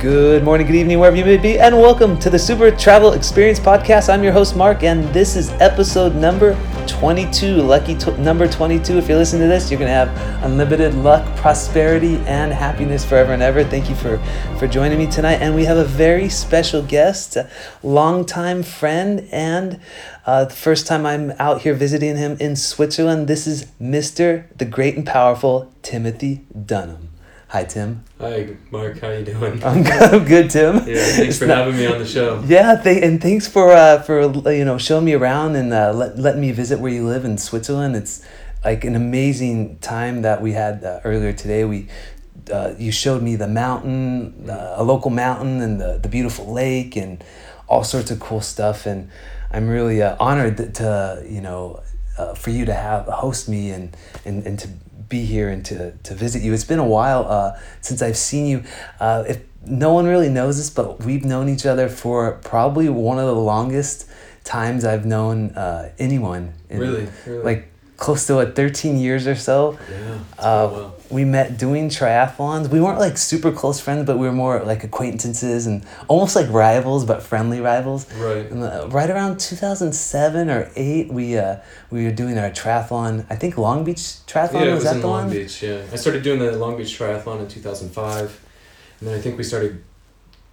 Good morning, good evening, wherever you may be, and welcome to the Super Travel Experience Podcast. I'm your host, Mark, and this is episode number 22. Lucky t- number 22. If you're listening to this, you're going to have unlimited luck, prosperity, and happiness forever and ever. Thank you for, for joining me tonight. And we have a very special guest, a longtime friend, and uh, the first time I'm out here visiting him in Switzerland. This is Mr. the Great and Powerful Timothy Dunham. Hi, Tim. Hi, Mark. How you doing? I'm good, I'm good Tim. Yeah, thanks for having me on the show. Yeah, th- and thanks for uh, for you know showing me around and uh, let, letting me visit where you live in Switzerland. It's like an amazing time that we had uh, earlier today. We uh, you showed me the mountain, uh, a local mountain, and the the beautiful lake, and all sorts of cool stuff. And I'm really uh, honored to you know uh, for you to have host me and and, and to be here and to, to visit you. It's been a while uh, since I've seen you. Uh, if no one really knows this, but we've known each other for probably one of the longest times I've known uh, anyone. in- Really? Really? Like close to what, 13 years or so. Yeah. it's been a Uh, while. we met doing triathlons. We weren't like super close friends, but we were more like acquaintances and almost like rivals, but friendly rivals. Right. And, uh, right around 2007 or 8, we uh, we were doing our triathlon. I think Long Beach triathlon Yeah, it was was that in the Long one? Beach. Yeah, I started doing the Long Beach Triathlon in two thousand five, and then I think we started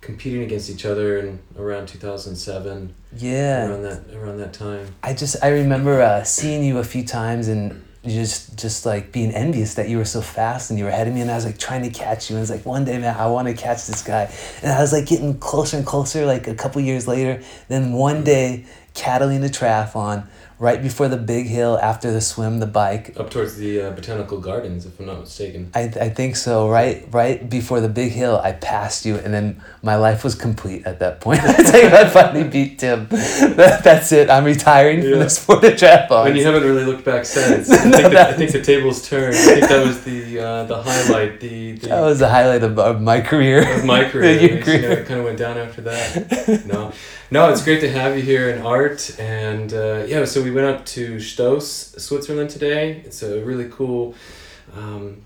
competing against each other in around two thousand seven. Yeah. Around that around that time. I just I remember uh, seeing you a few times and just just like being envious that you were so fast and you were ahead of me and I was like trying to catch you and I was like one day man I want to catch this guy and I was like getting closer and closer like a couple years later then one day Catalina Triathlon right before the big hill after the swim the bike Up towards the uh, Botanical Gardens, if I'm not mistaken. I, I think so right right before the big hill I passed you and then my life was complete at that point I think I finally beat Tim that, that's it I'm retiring from Yeah. the sport of triathlon And you haven't really looked back since. I think, No, the, I think the tables turned. I think that was the uh, the highlight. The, the That was the highlight of, of my career. of my career. Your You know, career. it kind of went down after that. No, no, it's great to have you here in Arth. And uh, yeah, so we went up to Stoos, Switzerland today. It's a really cool um,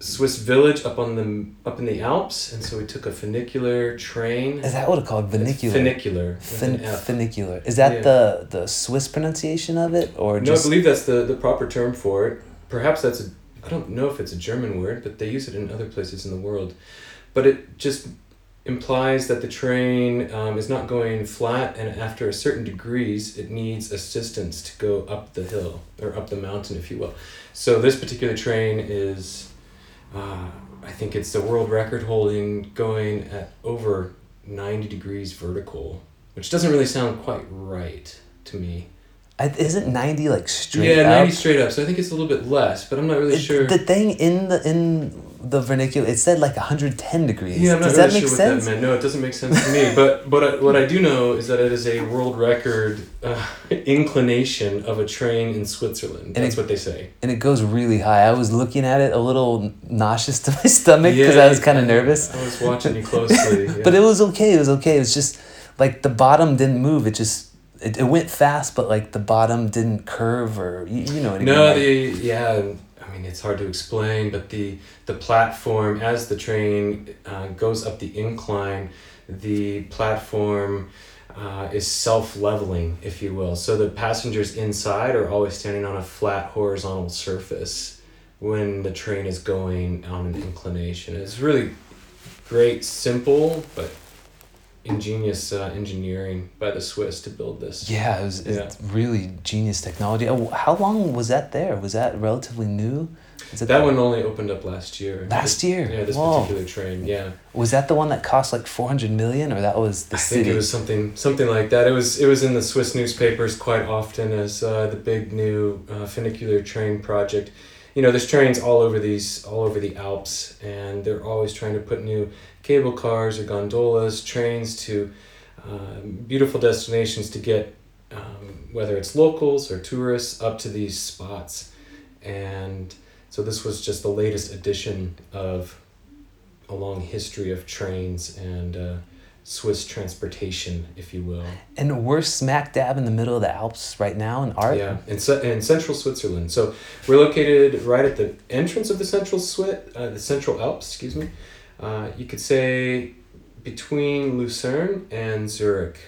Swiss village up on the up in the Alps. And so we took a funicular train. Is that what it's called? Vernacular. Funicular. Fin- funicular. Is that Yeah. the the Swiss pronunciation of it, or No, just? I believe that's the, the proper term for it. Perhaps that's a, I don't know if it's a German word, but they use it in other places in the world. But it just implies that the train um, is not going flat, and after a certain degrees, it needs assistance to go up the hill or up the mountain, if you will. So this particular train is, uh, I think it's the world record holding going at over 90 degrees vertical, which doesn't really sound quite right to me. Isn't ninety like straight up. Yeah, up? ninety straight up. So I think it's a little bit less, but I'm not really It- sure. The thing in the in the vernacular, it said like hundred ten degrees. yeah, I'm not Does really that make sure what that meant. No, it doesn't make sense to me. But but I, what I do know is that it is a world record uh, inclination of a train in Switzerland. And That's it- what they say. and it goes really high. I was looking at it a little nauseous to my stomach because I was kind of nervous. I was watching you closely. yeah. But it was okay. It was okay. It was just like the bottom didn't move. It just it, it went fast, but like the bottom didn't curve or you, you know what I mean. No, like- the yeah. I mean, it's hard to explain, but the the platform as the train uh, goes up the incline, the platform uh, is self leveling, if you will. So the passengers inside are always standing on a flat horizontal surface when the train is going on an inclination. It's really great, simple, but ingenious uh, engineering by the Swiss to build this. Yeah, it was it's really genius technology. Oh, How long was that there? Was that relatively new? Is it That one only opened up last year. Last This- year? Yeah, this Whoa. particular train. Yeah, was that the one that cost like four hundred million, or that was the I city? think it was something something like that. It was it was in the Swiss newspapers quite often as uh, the big new uh, funicular train project. You know, there's trains all over these all over the Alps, and they're always trying to put new cable cars or gondolas, trains to um, beautiful destinations to get um, whether it's locals or tourists up to these spots, and so this was just the latest edition of a long history of trains and uh, Swiss transportation, if you will. and we're smack dab in the middle of the Alps right now in Arth. Yeah, in, in central Switzerland. So we're located right at the entrance of the central Swi- uh, the Central Alps. Excuse me. Uh, you could say between Lucerne and Zurich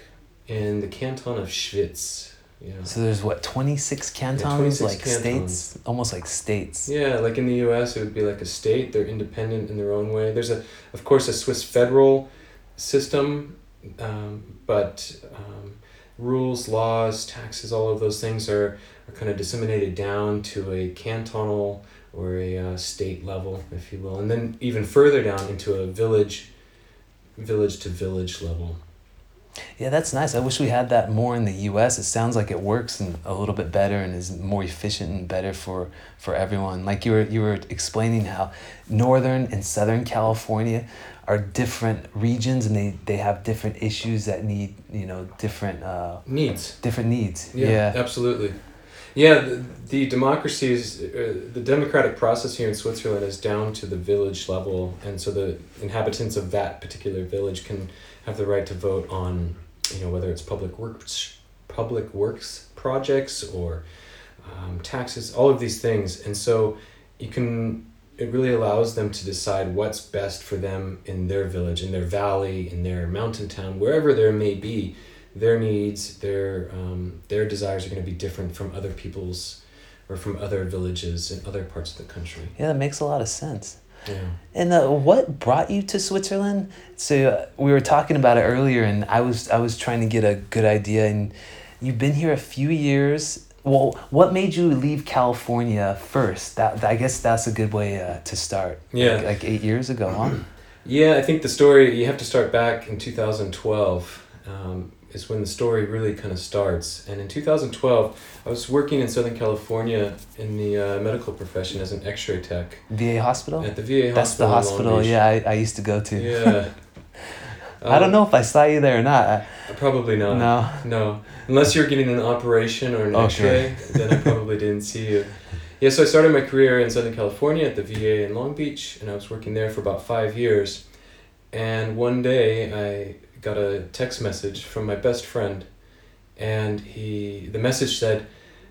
in the canton of Schwyz. Yeah. So there's what twenty six cantons, 26 like cantons. states, almost like states. Yeah, like in the U.S., it would be like a state. They're independent in their own way. There's a, of course, a Swiss federal system, um, but um, rules, laws, taxes, all of those things are, are kind of disseminated down to a cantonal or a uh, state level, if you will, and then even further down into a village, village to village level. Yeah, that's nice. I wish we had that more in the U.S. It sounds like it works and a little bit better and is more efficient and better for for everyone. Like you were you were explaining how northern and southern California are different regions and they, they have different issues that need you know different uh, Needs. different needs. Yeah, Yeah. absolutely. Yeah, the, the democracy is uh, the democratic process here in Switzerland is down to the village level, and so the inhabitants of that particular village can have the right to vote on, you know, whether it's public works, public works projects or um, taxes, all of these things, and so you can. It really allows them to decide what's best for them in their village, in their valley, in their mountain town, wherever there may be their needs, their um, their desires are going to be different from other people's or from other villages in other parts of the country. yeah, that makes a lot of sense. Yeah. And uh, what brought you to Switzerland? So uh, we were talking about it earlier, and I was I was trying to get a good idea. And you've been here a few years. Well, what made you leave California first? That I guess that's a good way uh, to start. Yeah. like, like eight years ago, huh? Yeah, I think the story you have to start back in two thousand twelve. Um, is when the story really kind of starts. And in 2012, I was working in Southern California in the uh, medical profession as an X-ray tech VA hospital. at the VA That's the hospital. in Long hospital. Yeah, I, I used to go to. Yeah. I don't Um, know if I saw you there or not. Probably not. no. No, unless you're getting an operation or an Okay. X-ray, then I probably didn't see you. Yeah, so I started my career in Southern California at the VA in Long Beach, and I was working there for about five years. And one day, I got a text message from my best friend, and he the message said,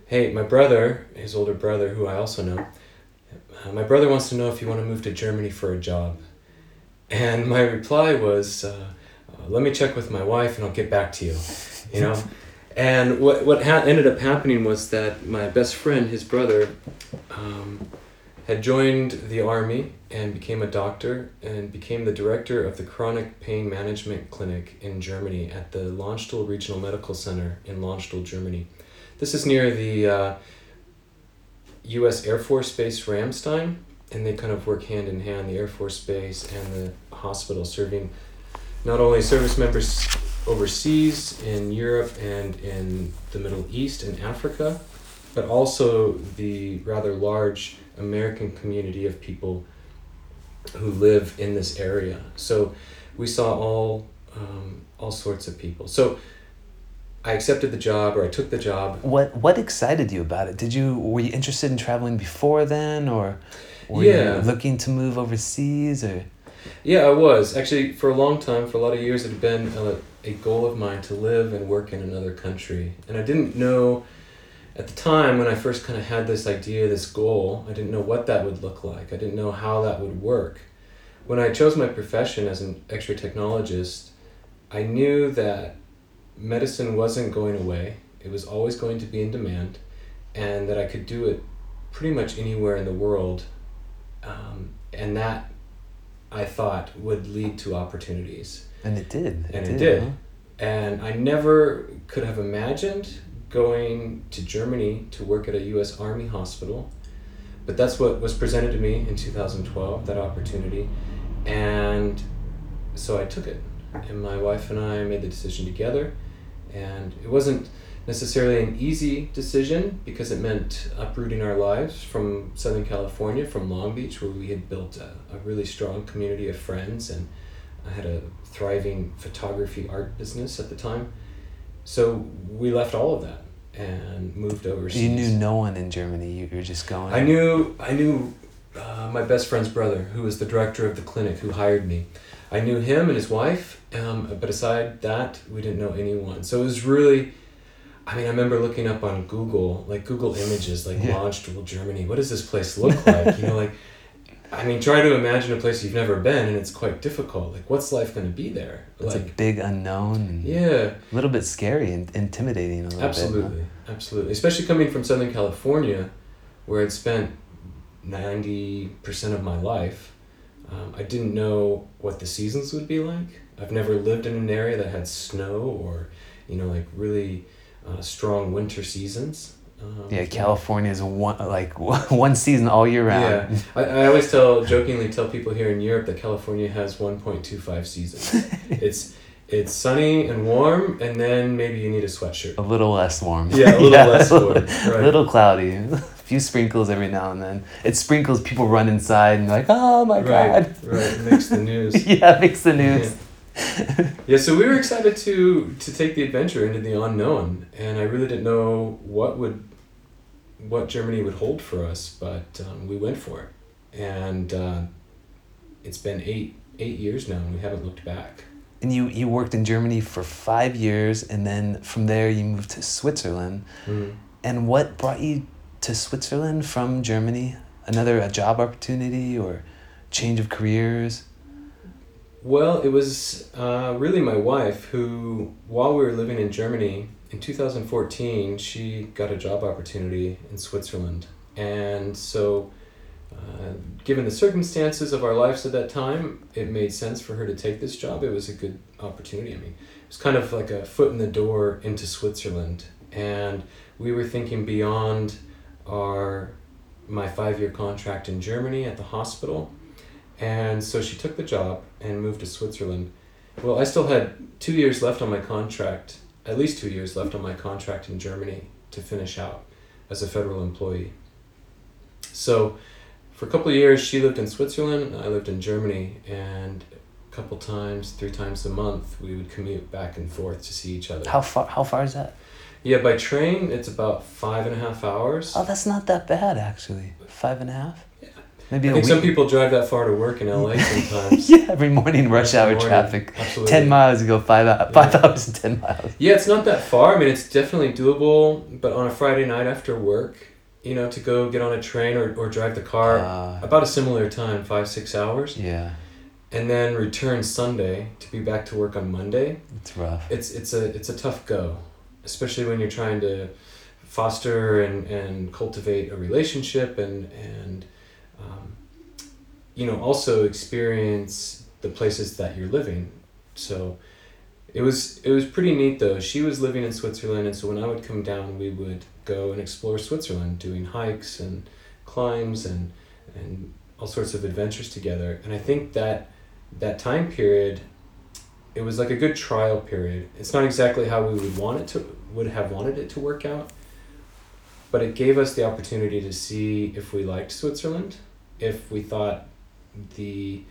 "Hey, my brother, his older brother, who I also know, uh, my brother wants to know if you want to move to Germany for a job." And my reply was. Uh, uh, let me check with my wife and I'll get back to you. You know? and what, what ha- ended up happening was that my best friend, his brother, um, had joined the army and became a doctor and became the director of the chronic pain management clinic in Germany at the Landstuhl Regional Medical Center in Landstuhl, Germany. This is near the uh, U.S. Air Force Base Ramstein, and they kind of work hand in hand, the Air Force Base and the hospital, serving not only service members overseas in Europe and in the Middle East and Africa, but also the rather large American community of people who live in this area. So we saw all um, all sorts of people. So I accepted the job, or I took the job. What what excited you about it? Did you were you interested in traveling before then, or were Yeah. you looking to move overseas, or Yeah, I was actually for a long time. For a lot of years, it had been a, a goal of mine to live and work in another country, and I didn't know at the time when I first kind of had this idea, this goal. I didn't know what that would look like. I didn't know how that would work. When I chose my profession as an X-ray technologist, I knew that medicine wasn't going away. It was always going to be in demand, and that I could do it pretty much anywhere in the world, um, and that I thought would lead to opportunities. and it did. And it did. huh? And I never could have imagined going to Germany to work at a U.S. Army hospital, but that's what was presented to me in 2012, that opportunity. And so I took it. And my wife and I made the decision together. And it wasn't necessarily an easy decision because it meant uprooting our lives from Southern California, from Long Beach, where we had built a, a really strong community of friends. And I had a thriving photography art business at the time. So we left all of that and moved overseas. You knew no one in Germany. You were just going. I knew I knew uh, my best friend's brother, who was the director of the clinic, who hired me. I knew him and his wife, um, but aside that, we didn't know anyone. So it was really, I mean, I remember looking up on Google, like Google Images, like Yeah. Germany. What does this place look like? you know, like I mean, try to imagine a place you've never been, and it's quite difficult. Like, what's life going to be there? It's like, a big unknown. And yeah, A little bit scary and intimidating a little absolutely, bit. absolutely. Especially coming from Southern California, where I'd spent ninety percent of my life. Um, I didn't know what the seasons would be like. I've never lived in an area that had snow or, you know, like really uh, strong winter seasons. Um, Yeah, California is one like one season all year round. Yeah, I, I always tell jokingly tell people here in Europe that California has one point two five seasons. it's it's sunny and warm, and then maybe you need a sweatshirt. A little less warm. Yeah, a little less warm, A right. little cloudy. A few sprinkles every now and then. It sprinkles, people run inside and like, oh my right, god. right. Makes the news. yeah, makes the news. Yeah, so we were excited to to take the adventure into the unknown, and I really didn't know what would what Germany would hold for us, but um, we went for it, and uh, it's been eight eight years now, and we haven't looked back. And you, you worked in Germany for five years, and then from there you moved to Switzerland. And what brought you to Switzerland from Germany? Another a job opportunity or change of careers? Well, it was uh, really my wife who, while we were living in Germany in 2014, she got a job opportunity in Switzerland. And so, uh, given the circumstances of our lives at that time, it made sense for her to take this job. It was a good opportunity. I mean, it was kind of like a foot in the door into Switzerland. And we were thinking beyond our my five year contract in Germany at the hospital. And so she took the job and moved to Switzerland. Well, I still had two years left on my contract, at least two years left on my contract in Germany to finish out as a federal employee. So for a couple of years, she lived in Switzerland, I lived in Germany, and a couple times, three times a month, we would commute back and forth to see each other. How far how far is that? Yeah, by train, it's about five and a half hours. Oh, that's not that bad actually. Five and a half. Maybe I think week. some people drive that far to work in LA sometimes. yeah, every morning rush Every hour morning, traffic. Absolutely. Ten miles you go five hou- five Yeah. hours and ten miles. Yeah, it's not that far. I mean, it's definitely doable, but on a Friday night after work, you know, to go get on a train or, or drive the car, Uh, about a similar time, five, six hours, yeah, and then return Sunday to be back to work on Monday. it's rough. It's, it's, a, it's a tough go, especially when you're trying to foster and, and cultivate a relationship and, and you know, also experience the places that you're living. So it was it was pretty neat though. She was living in Switzerland, and so when I would come down, we would go and explore Switzerland, doing hikes and climbs and and all sorts of adventures together. And I think that that time period, it was like a good trial period. It's not exactly how we would want it to would have wanted it to work out, but it gave us the opportunity to see if we liked Switzerland, if we thought the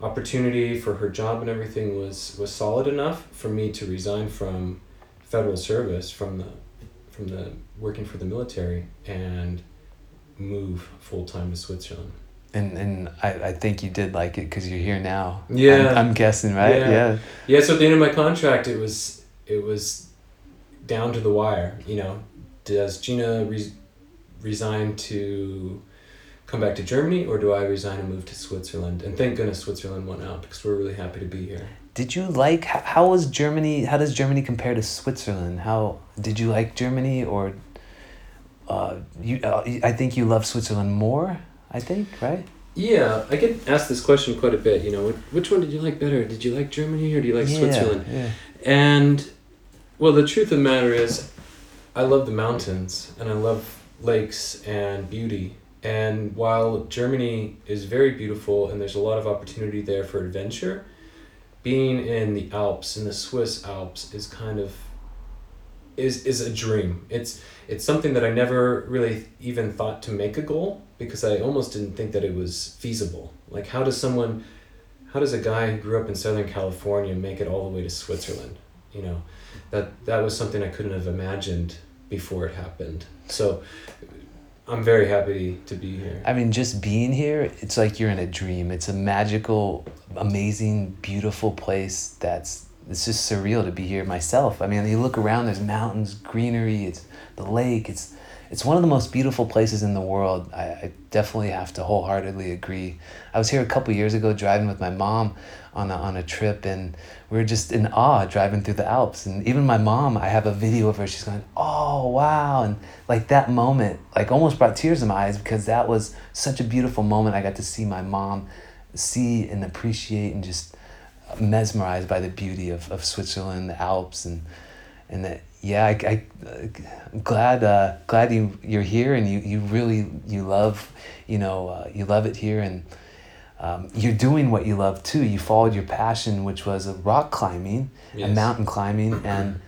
opportunity for her job and everything was was solid enough for me to resign from federal service from the from the working for the military and move full time to Switzerland. And and I, I think you did like it because you're here now. Yeah. I'm, I'm guessing, right? Yeah. Yeah. Yeah, so at the end of my contract, it was it was down to the wire. You know, does Gina re- resign to come back to Germany, or do I resign and move to Switzerland? And thank goodness Switzerland won out because we're really happy to be here. Did you like how, how was Germany? How does Germany compare to Switzerland? How did you like Germany or? Uh, you, uh, I think you love Switzerland more. I think right. Yeah, I get asked this question quite a bit. You know, which one did you like better? Did you like Germany or do you like yeah, Switzerland? Yeah. And well, the truth of the matter is, I love the mountains and I love lakes and beauty. And while Germany is very beautiful and there's a lot of opportunity there for adventure, being in the Alps, in the Swiss Alps, is kind of is is a dream. It's it's something that I never really even thought to make a goal because I almost didn't think that it was feasible. Like how does someone how does a guy who grew up in Southern California make it all the way to Switzerland? You know, that that was something I couldn't have imagined before it happened. So I'm very happy to be here. I mean, just being here, it's like you're in a dream. It's a magical, amazing, beautiful place. That's it's just surreal to be here myself. I mean, you look around. There's mountains, greenery. It's the lake. It's it's one of the most beautiful places in the world. I, I definitely have to wholeheartedly agree. I was here a couple years ago driving with my mom on a, on a trip, and we were just in awe driving through the Alps. And even my mom, I have a video of her. She's going, "Oh wow!" And like that moment, like almost brought tears in my eyes because that was such a beautiful moment. I got to see my mom see and appreciate and just mesmerized by the beauty of, of Switzerland, the Alps, and and that yeah, I, I am glad uh, glad you you're here and you, you really you love you know uh, you love it here and um, you're doing what you love too. You followed your passion, which was rock climbing yes. and mountain climbing, and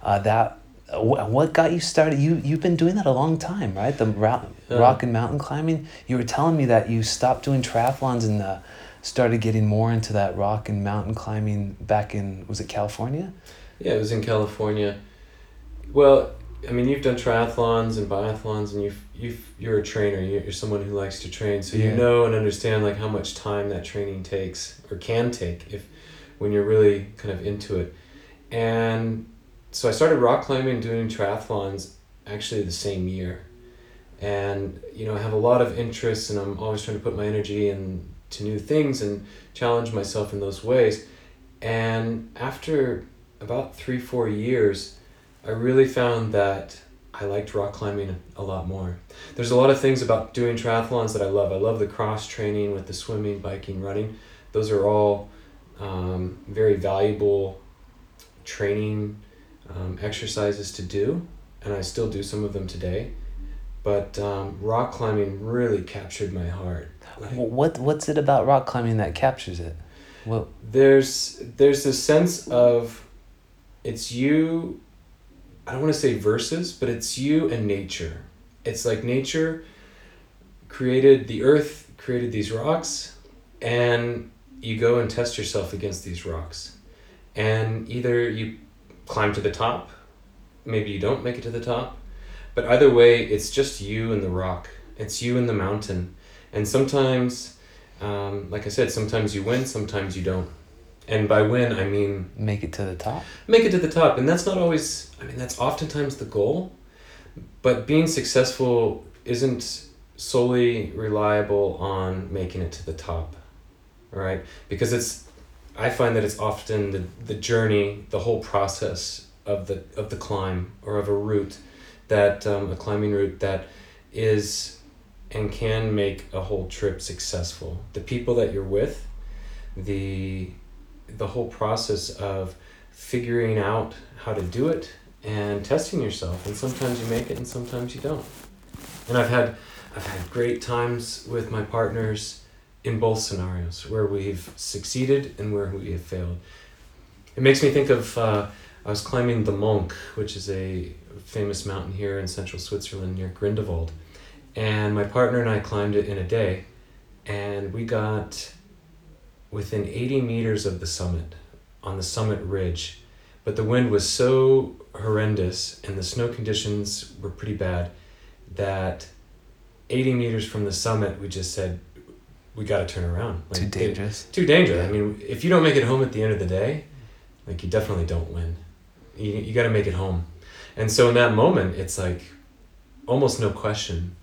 uh, that what got you started? You you've been doing that a long time right? The rock, rock and mountain climbing. You were telling me that you stopped doing triathlons and uh, started getting more into that rock and mountain climbing back in was it california? Yeah it was in california. Well i mean you've done triathlons and biathlons and you've, you've you're a trainer you're someone who likes to train so yeah. you know and understand like how much time that training takes or can take if when you're really kind of into it and so I started rock climbing and doing triathlons actually the same year. And, you know, I have a lot of interests and I'm always trying to put my energy into new things and challenge myself in those ways. And after about three, four years, I really found that I liked rock climbing a lot more. There's a lot of things about doing triathlons that I love. I love the cross training with the swimming, biking, running. Those are all um, very valuable training um, exercises to do, and I still do some of them today. But um, rock climbing really captured my heart. Like, what What's it about rock climbing that captures it? Well, there's there's a sense of it's you. I don't want to say verses, but it's you and nature. It's like nature created the earth, created these rocks, and you go and test yourself against these rocks. And either you climb to the top. Maybe you don't make it to the top. But either way, it's just you and the rock. It's you and the mountain. And sometimes, um, like I said, sometimes you win, sometimes you don't. And by win, I mean. Make it to the top? Make it to the top. And that's not always, I mean, that's oftentimes the goal. But being successful isn't solely reliable on making it to the top, right? Because it's I find that it's often the, the journey, the whole process of the of the climb or of a route, that um, a climbing route that is and can make a whole trip successful. The people that you're with, the the whole process of figuring out how to do it and testing yourself and sometimes you make it and sometimes you don't. And I've had I've had great times with my partners in both scenarios where we've succeeded and where we have failed. It makes me think of uh, I was climbing the Monch, which is a famous mountain here in central Switzerland near Grindelwald, and my partner and I climbed it in a day, and we got within 80 meters of the summit on the summit ridge, but the wind was so horrendous and the snow conditions were pretty bad that 80 meters from the summit we just said we got to turn around. Like, too dangerous. It, too dangerous. Yeah. I mean, if you don't make it home at the end of the day, like you definitely don't win. You you got to make it home, and so in that moment, it's like almost no question.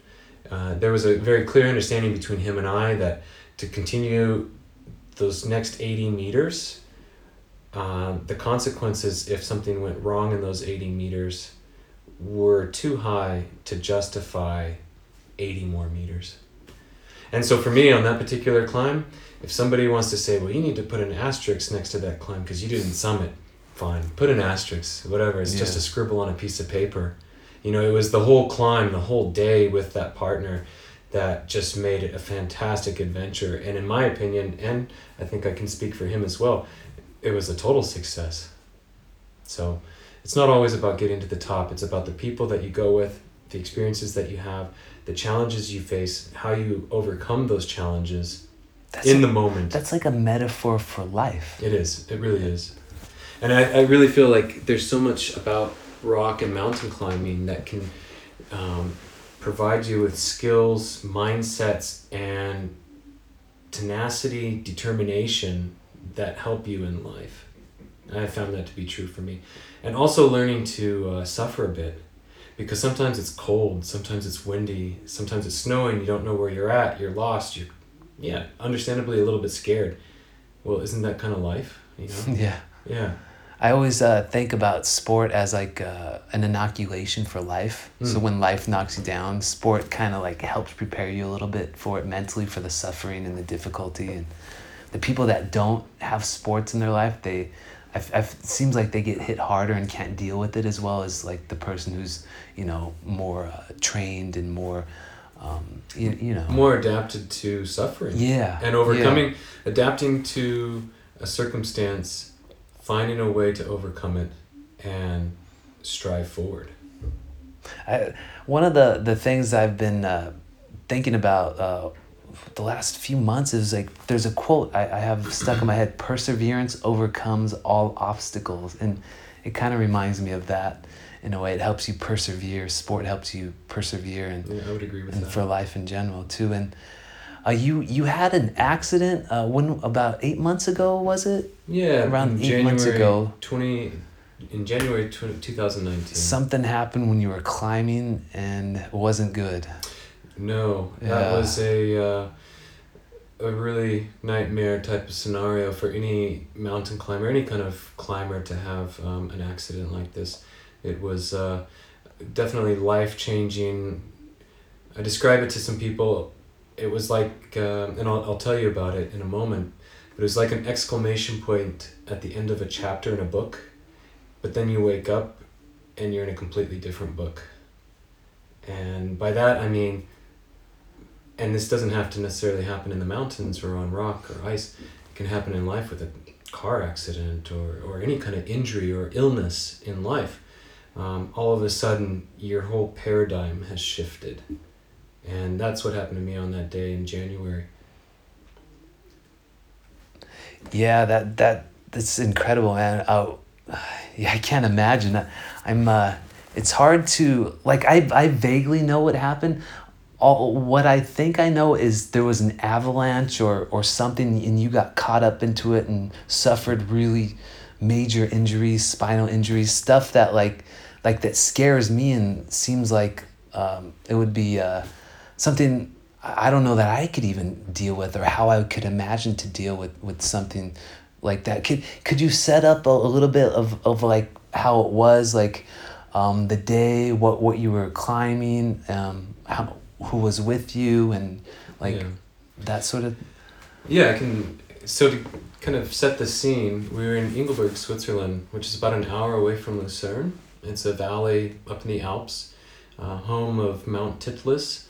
Uh, there was a very clear understanding between him and I that to continue those next 80 meters, uh, the consequences if something went wrong in those 80 meters were too high to justify 80 more meters. And so for me on that particular climb, if somebody wants to say, well, you need to put an asterisk next to that climb because you didn't summit, fine. Put an asterisk, whatever. It's yeah. just a scribble on a piece of paper. You know, it was the whole climb, the whole day with that partner that just made it a fantastic adventure. And in my opinion, and I think I can speak for him as well, it was a total success. So it's not always about getting to the top, it's about the people that you go with, the experiences that you have, the challenges you face, how you overcome those challenges that's in the moment. That's like a metaphor for life. It is. It really is. And I, I really feel like there's so much about rock and mountain climbing that can um, provide you with skills, mindsets, and tenacity, determination that help you in life. I found that to be true for me. And also learning to uh, suffer a bit because sometimes it's cold, sometimes it's windy, sometimes it's snowing. You don't know where you're at. You're lost. You're, yeah, understandably a little bit scared. Well, isn't that kind of life? You know. Yeah. Yeah. I always uh, think about sport as like uh, an inoculation for life. So Mm. when life knocks you down, sport kind of like helps prepare you a little bit for it mentally, for the suffering and the difficulty. And the people that don't have sports in their life, they, I've, I've, it seems like they get hit harder and can't deal with it as well as like the person who's you know more uh, trained and more, um, you, you know. More adapted to suffering. Yeah. and overcoming adapting to a circumstance finding a way to overcome it and strive forward I, one of the the things I've been uh, thinking about uh, the last few months is like there's a quote I, I have stuck in my head: "Perseverance overcomes all obstacles," and it kind of reminds me of that in a way. It helps you persevere. Sport helps you persevere, and, yeah, i would agree with and that for life in general too. And uh, you you had an accident uh, when about eight months ago was it? yeah around eight months January ago. 20 in january 20, 2019 Something happened when you were climbing and it wasn't good. no that was a uh, a really nightmare type of scenario for any mountain climber any kind of climber to have um, an accident like this it was uh, definitely life changing I describe it to some people. It was like, uh, and I'll, I'll tell you about it in a moment, but it was like an exclamation point at the end of a chapter in a book, but then you wake up and you're in a completely different book. And by that I mean, and this doesn't have to necessarily happen in the mountains or on rock or ice, it can happen in life with a car accident or, or any kind of injury or illness in life. Um, all of a sudden, your whole paradigm has shifted. And that's what happened to me on that day in January. Yeah, that that that's incredible, man. Oh, yeah, I can't imagine. I- I'm. Uh, it's hard to like. I I vaguely know what happened. All what I think I know is there was an avalanche or or something, and you got caught up into it and suffered really major injuries, spinal injuries, stuff that like like that scares me and seems like um, it would be uh, something I don't know that I could even deal with or how I could imagine to deal with, with something like that. Could could you set up a, a little bit of, of like how it was like um, the day, what what you were climbing, um, how who was with you and like Yeah. that sort of Yeah, I can. So to kind of set the scene, we were in Engelberg, Switzerland, which is about an hour away from Lucerne. It's a valley up in the Alps, uh, home of Mount Titlis,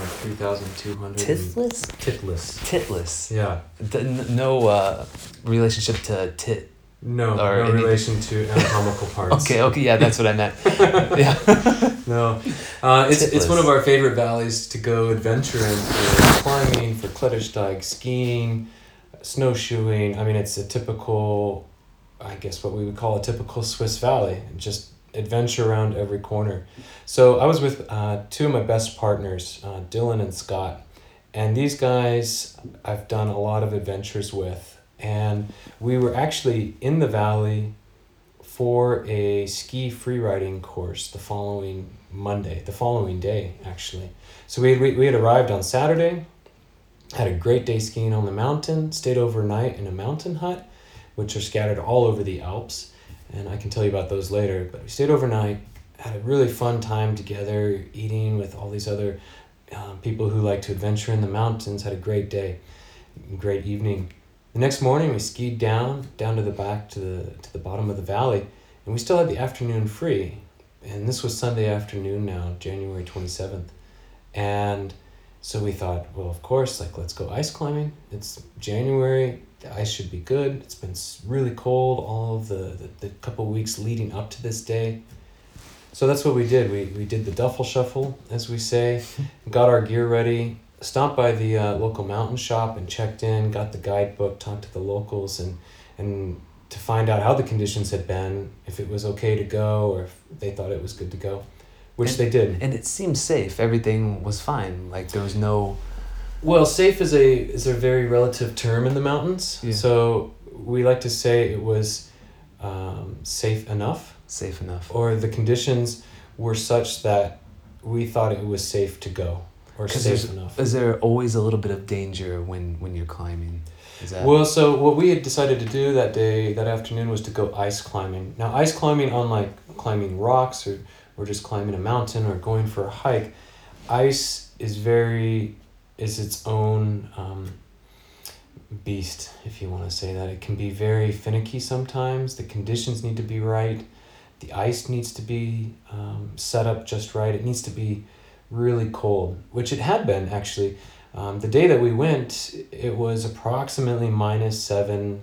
three thousand two hundred. Titlis? Titlis. Titless. Yeah. D- no uh, relationship to tit. No, Or no relation to anatomical parts. Okay, okay, yeah, that's what I meant. yeah. No, uh, it's, it's one of our favorite valleys to go adventure in for climbing, for Klettersteig, skiing, snowshoeing. I mean, it's a typical, I guess what we would call a typical Swiss valley. Just adventure around every corner. So I was with uh, two of my best partners, uh, Dylan and Scott, and these guys I've done a lot of adventures with, and we were actually in the valley for a ski free riding course the following Monday, the following day, actually. So we, we, we had arrived on Saturday, had a great day skiing on the mountain, stayed overnight in a mountain hut, which are scattered all over the Alps. And I can tell you about those later. But we stayed overnight, had a really fun time together, eating with all these other um, people who like to adventure in the mountains, had a great day, great evening. The next morning, we skied down, down to the back to the to the bottom of the valley, and we still had the afternoon free. And this was Sunday afternoon now, January twenty seventh, and so we thought, well, of course, like let's go ice climbing. It's January, the ice should be good. It's been really cold all the the, the couple weeks leading up to this day. So that's what we did. We we did the duffel shuffle, as we say, got our gear ready, stopped by the uh, local mountain shop and checked in, got the guidebook, talked to the locals, and and to find out how the conditions had been, if it was okay to go, or if they thought it was good to go, which they did. And it seemed safe. Everything was fine. Like there was no. Well, safe is a is a very relative term in the mountains. Yeah. So we like to say it was um, safe enough, Safe enough. or the conditions were such that we thought it was safe to go or safe enough. Is there always a little bit of danger when when you're climbing? Is that Well, so what we had decided to do that day, that afternoon, was to go ice climbing. Now, ice climbing, unlike climbing rocks or, or just climbing a mountain or going for a hike, ice is very, is its own um, beast, if you want to say that. It can be very finicky sometimes. The conditions need to be right. The ice needs to be um, set up just right. It needs to be really cold, which it had been actually. Um, the day that we went, it was approximately minus seven,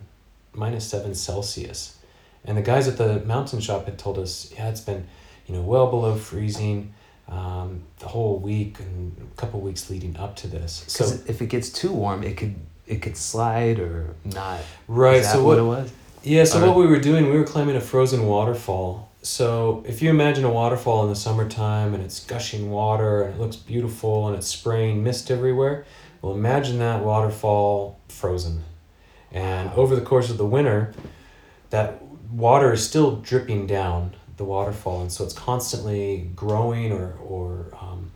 minus seven Celsius, and the guys at the mountain shop had told us, yeah, it's been, you know, well below freezing, um, the whole week and a couple weeks leading up to this. So if it gets too warm, it could it could slide or not. right, Is that so what, what? it was? Yeah, so Or- what we were doing, we were climbing a frozen waterfall. So if you imagine a waterfall in the summertime and it's gushing water and it looks beautiful and it's spraying mist everywhere, well, imagine that waterfall frozen. And over the course of the winter, that water is still dripping down the waterfall, and so it's constantly growing or, or um,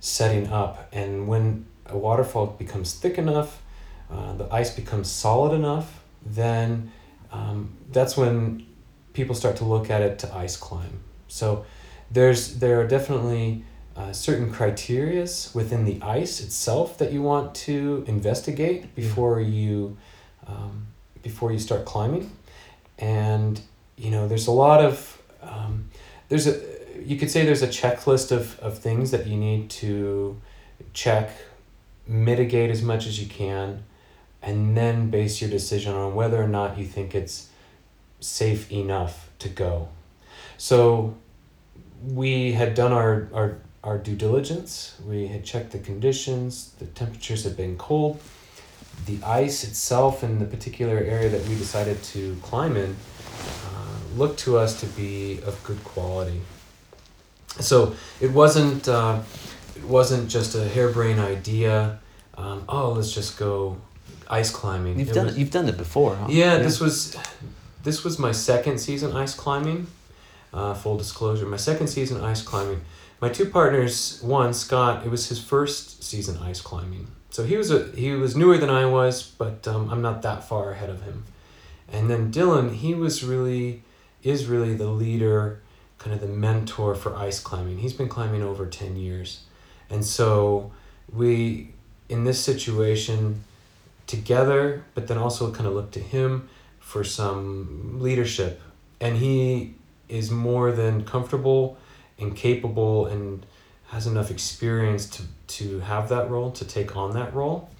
setting up. And when a waterfall becomes thick enough, uh, the ice becomes solid enough, then um, that's when people start to look at it to ice climb. So there's there are definitely uh, certain criterias within the ice itself that you want to investigate before you um, before you start climbing, and you know there's a lot of um, there's a you could say there's a checklist of, of things that you need to check mitigate as much as you can and then base your decision on whether or not you think it's safe enough to go. So we had done our, our, our due diligence, we had checked the conditions, the temperatures had been cold. The ice itself in the particular area that we decided to climb in looked to us to be of good quality. So it wasn't uh, it wasn't just a harebrained idea. Um, oh, let's just go ice climbing. You've It done was- it. You've done it before, huh? yeah, this was this was my second season ice climbing. Uh, full disclosure, my second season ice climbing. My two partners, one Scott, it was his first season ice climbing. So he was a he was newer than I was, but um, I'm not that far ahead of him. And then Dylan, he was really is really the leader, kind of the mentor for ice climbing. He's been climbing over ten years, and so we in this situation together, but then also kind of look to him for some leadership. And he is more than comfortable and capable and has enough experience to, to have that role, to take on that role.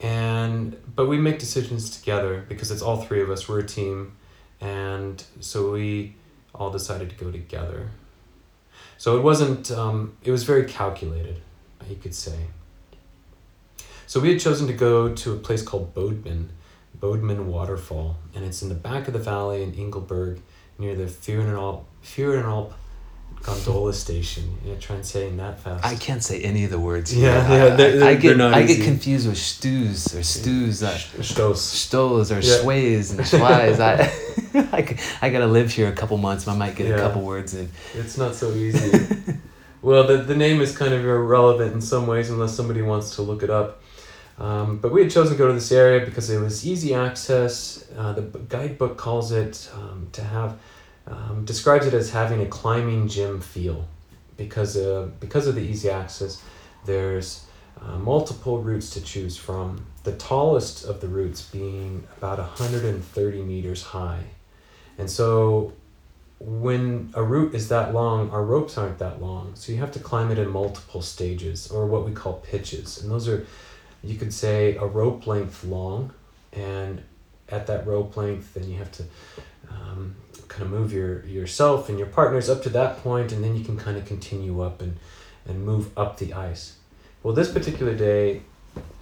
And but we make decisions together because it's all three of us, we're a team. And so we all decided to go together. So it wasn't um, it was very calculated, you could say. So we had chosen to go to a place called Bodman, Bodman Waterfall, and it's in the back of the valley in Engelberg, near the Furenalp gondola station. Yeah, try and saying that fast. I can't say any of the words. Yeah, here. yeah, I, they're- I, I they're- get they're I get easy. confused with stews or stews. Uh, Stos. Stoles or Yeah. sways and schwais. I, I, I gotta live here a couple months. I might get Yeah. a couple words in. It's not so easy. well, the, the name is kind of irrelevant in some ways unless somebody wants to look it up. Um, but we had chosen to go to this area because it was easy access. Uh, the guidebook calls it um, to have, um, describes it as having a climbing gym feel because, uh, because of the easy access. There's uh, multiple routes to choose from. The tallest of the routes being about 130 meters high. And so when a route is that long, our ropes aren't that long. So you have to climb it in multiple stages or what we call pitches. And those are, you could say, a rope length long. And at that rope length, then you have to um, kind of move your yourself and your partners up to that point, and then you can kind of continue up and, and move up the ice. Well, this particular day,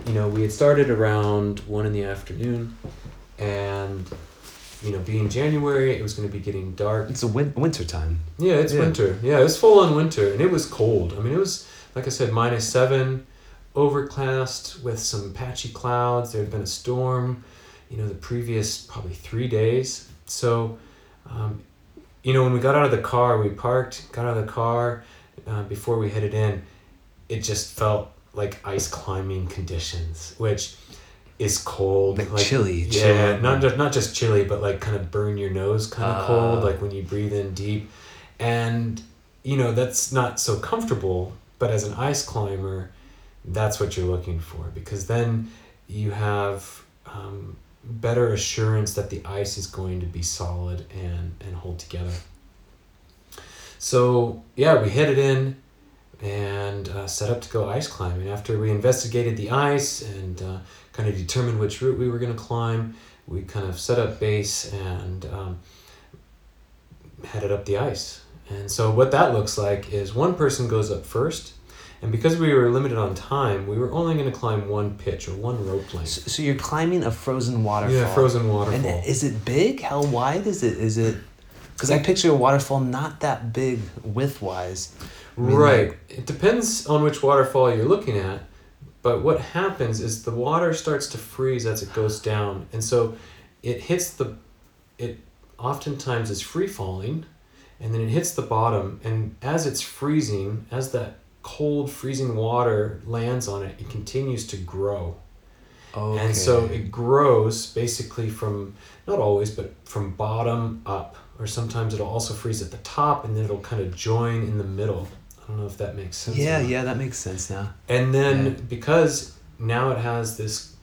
you know, we had started around one in the afternoon, and you know, being January, it was going to be getting dark. It's a win- winter time. Yeah, it's Yeah. winter. Yeah, it was full on winter, and it was cold. I mean, it was like I said, minus seven, overcast with some patchy clouds. There had been a storm, you know, the previous probably three days. So, um, you know, when we got out of the car, we parked, got out of the car uh, before we headed in. It just felt like ice climbing conditions, which is cold, Like chilly, Yeah, chilly. not just not just chilly, but like kind of burn your nose, kind of Ah. cold, like when you breathe in deep, and you know that's not so comfortable. But as an ice climber, that's what you're looking for because then you have um, better assurance that the ice is going to be solid and and hold together. So yeah, we headed in and uh, set up to go ice climbing. After we investigated the ice and uh, kind of determined which route we were going to climb, we kind of set up base and um, headed up the ice. And so what that looks like is one person goes up first, and because we were limited on time, we were only going to climb one pitch or one rope length. So, so you're climbing a frozen waterfall. Yeah, frozen waterfall. And is it big? How wide is it? Is it? Because I picture a waterfall not that big width wise. mean, Right. It depends on which waterfall you're looking at, but what happens is the water starts to freeze as it goes down, and so it hits the, it oftentimes is free falling, and then it hits the bottom, and as it's freezing, as that cold freezing water lands on it, it continues to grow. Okay. And so it grows basically from, not always, but from bottom up. Or sometimes it'll also freeze at the top and then it'll kind of join in the middle. I don't know if that makes sense. Yeah, yeah, that makes sense now. And then Yeah. because now it has this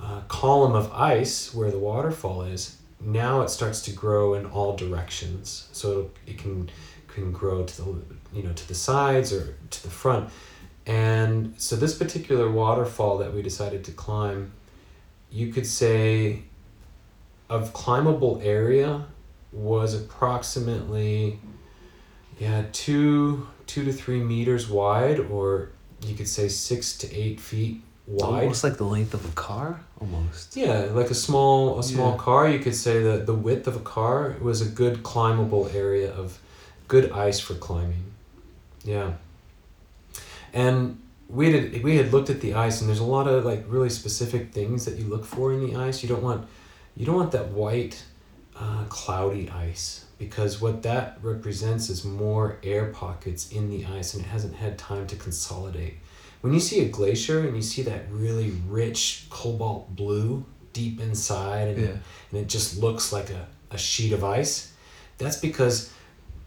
uh, column of ice where the waterfall is, now it starts to grow in all directions. So it'll, it can can grow to the you know to the sides or to the front. And so this particular waterfall that we decided to climb, you could say of climbable area was approximately yeah, two two to three meters wide, or you could say six to eight feet wide. Almost like the length of a car, almost. Yeah, like a small a small Yeah. car. You could say that the width of a car was a good climbable area of good ice for climbing. Yeah. And we had we had looked at the ice, and there's a lot of like really specific things that you look for in the ice. You don't want you don't want that white, uh, cloudy ice because what that represents is more air pockets in the ice, and it hasn't had time to consolidate. When you see a glacier and you see that really rich cobalt blue deep inside, and, Yeah. and it just looks like a, a sheet of ice, that's because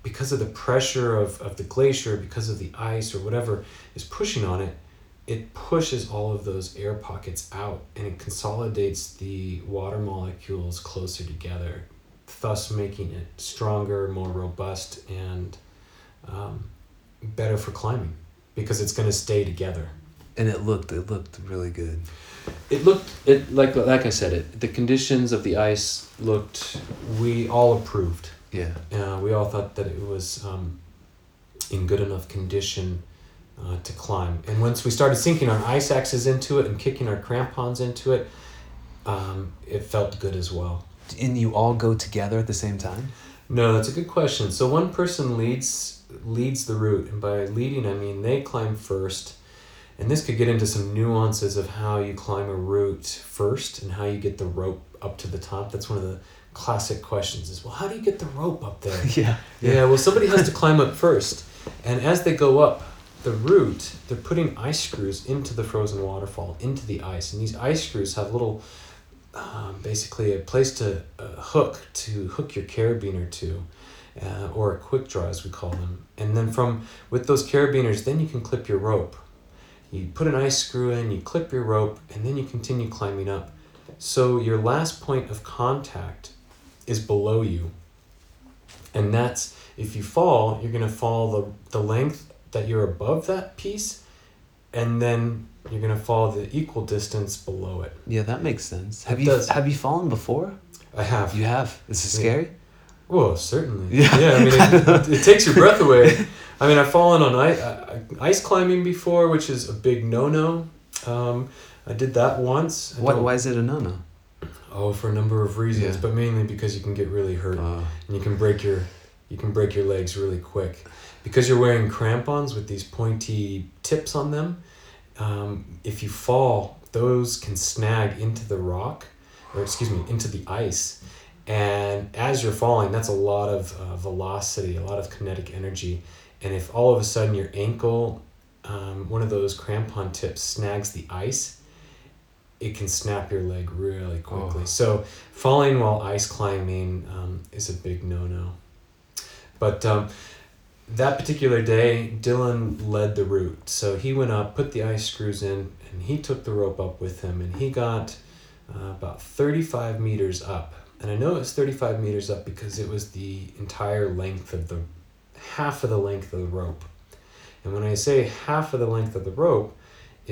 because of the pressure of, of the glacier, because of the ice or whatever is pushing on it, it pushes all of those air pockets out and it consolidates the water molecules closer together, thus making it stronger, more robust, and um, better for climbing because it's going to stay together. And it looked it looked really good. It looked it like like I said it. The conditions of the ice looked. We all approved. Yeah. Uh, we all thought that it was um, in good enough condition uh, to climb. And once we started sinking our ice axes into it and kicking our crampons into it, um, it felt good as well. And you all go together at the same time? No, that's a good question. So one person leads leads the route, and by leading I mean they climb first. And this could get into some nuances of how you climb a route first and how you get the rope up to the top. That's one of the classic questions is well how do you get the rope up there? Yeah. Yeah, well, somebody has to climb up first. And as they go up the route, they're putting ice screws into the frozen waterfall, into the ice. And these ice screws have little, um, basically, a place to uh, hook, to hook your carabiner to, uh, or a quick draw, as we call them. And then from, with those carabiners, then you can clip your rope. You put an ice screw in, you clip your rope, and then you continue climbing up. So your last point of contact is below you. And that's if you fall, you're gonna fall the, the length that you're above that piece, and then you're gonna fall the equal distance below it. Yeah, that makes sense. Have It you does. have you fallen before? I have. You have. Is it scary? Well, certainly. Yeah. Yeah. I mean, it, it takes your breath away. I mean, I've fallen on ice, ice climbing before, which is a big no-no. Um, I did that once. Why, why is it a no no? Oh, for a number of reasons, Yeah. but mainly because you can get really hurt. Uh, and you can break your you can break your legs really quick because you're wearing crampons with these pointy tips on them um, if you fall those can snag into the rock or excuse me into the ice And as you're falling, that's a lot of uh, velocity, a lot of kinetic energy. And if all of a sudden your ankle, um, one of those crampon tips, snags the ice, it can snap your leg really quickly. Oh. So falling while ice climbing um, is a big no no. But um, that particular day, Dylan led the route. So he went up, put the ice screws in, and he took the rope up with him. And he got uh, about 35 meters up. And I know it was 35 meters up because it was the entire length of the, half of the length of the rope. And when I say half of the length of the rope,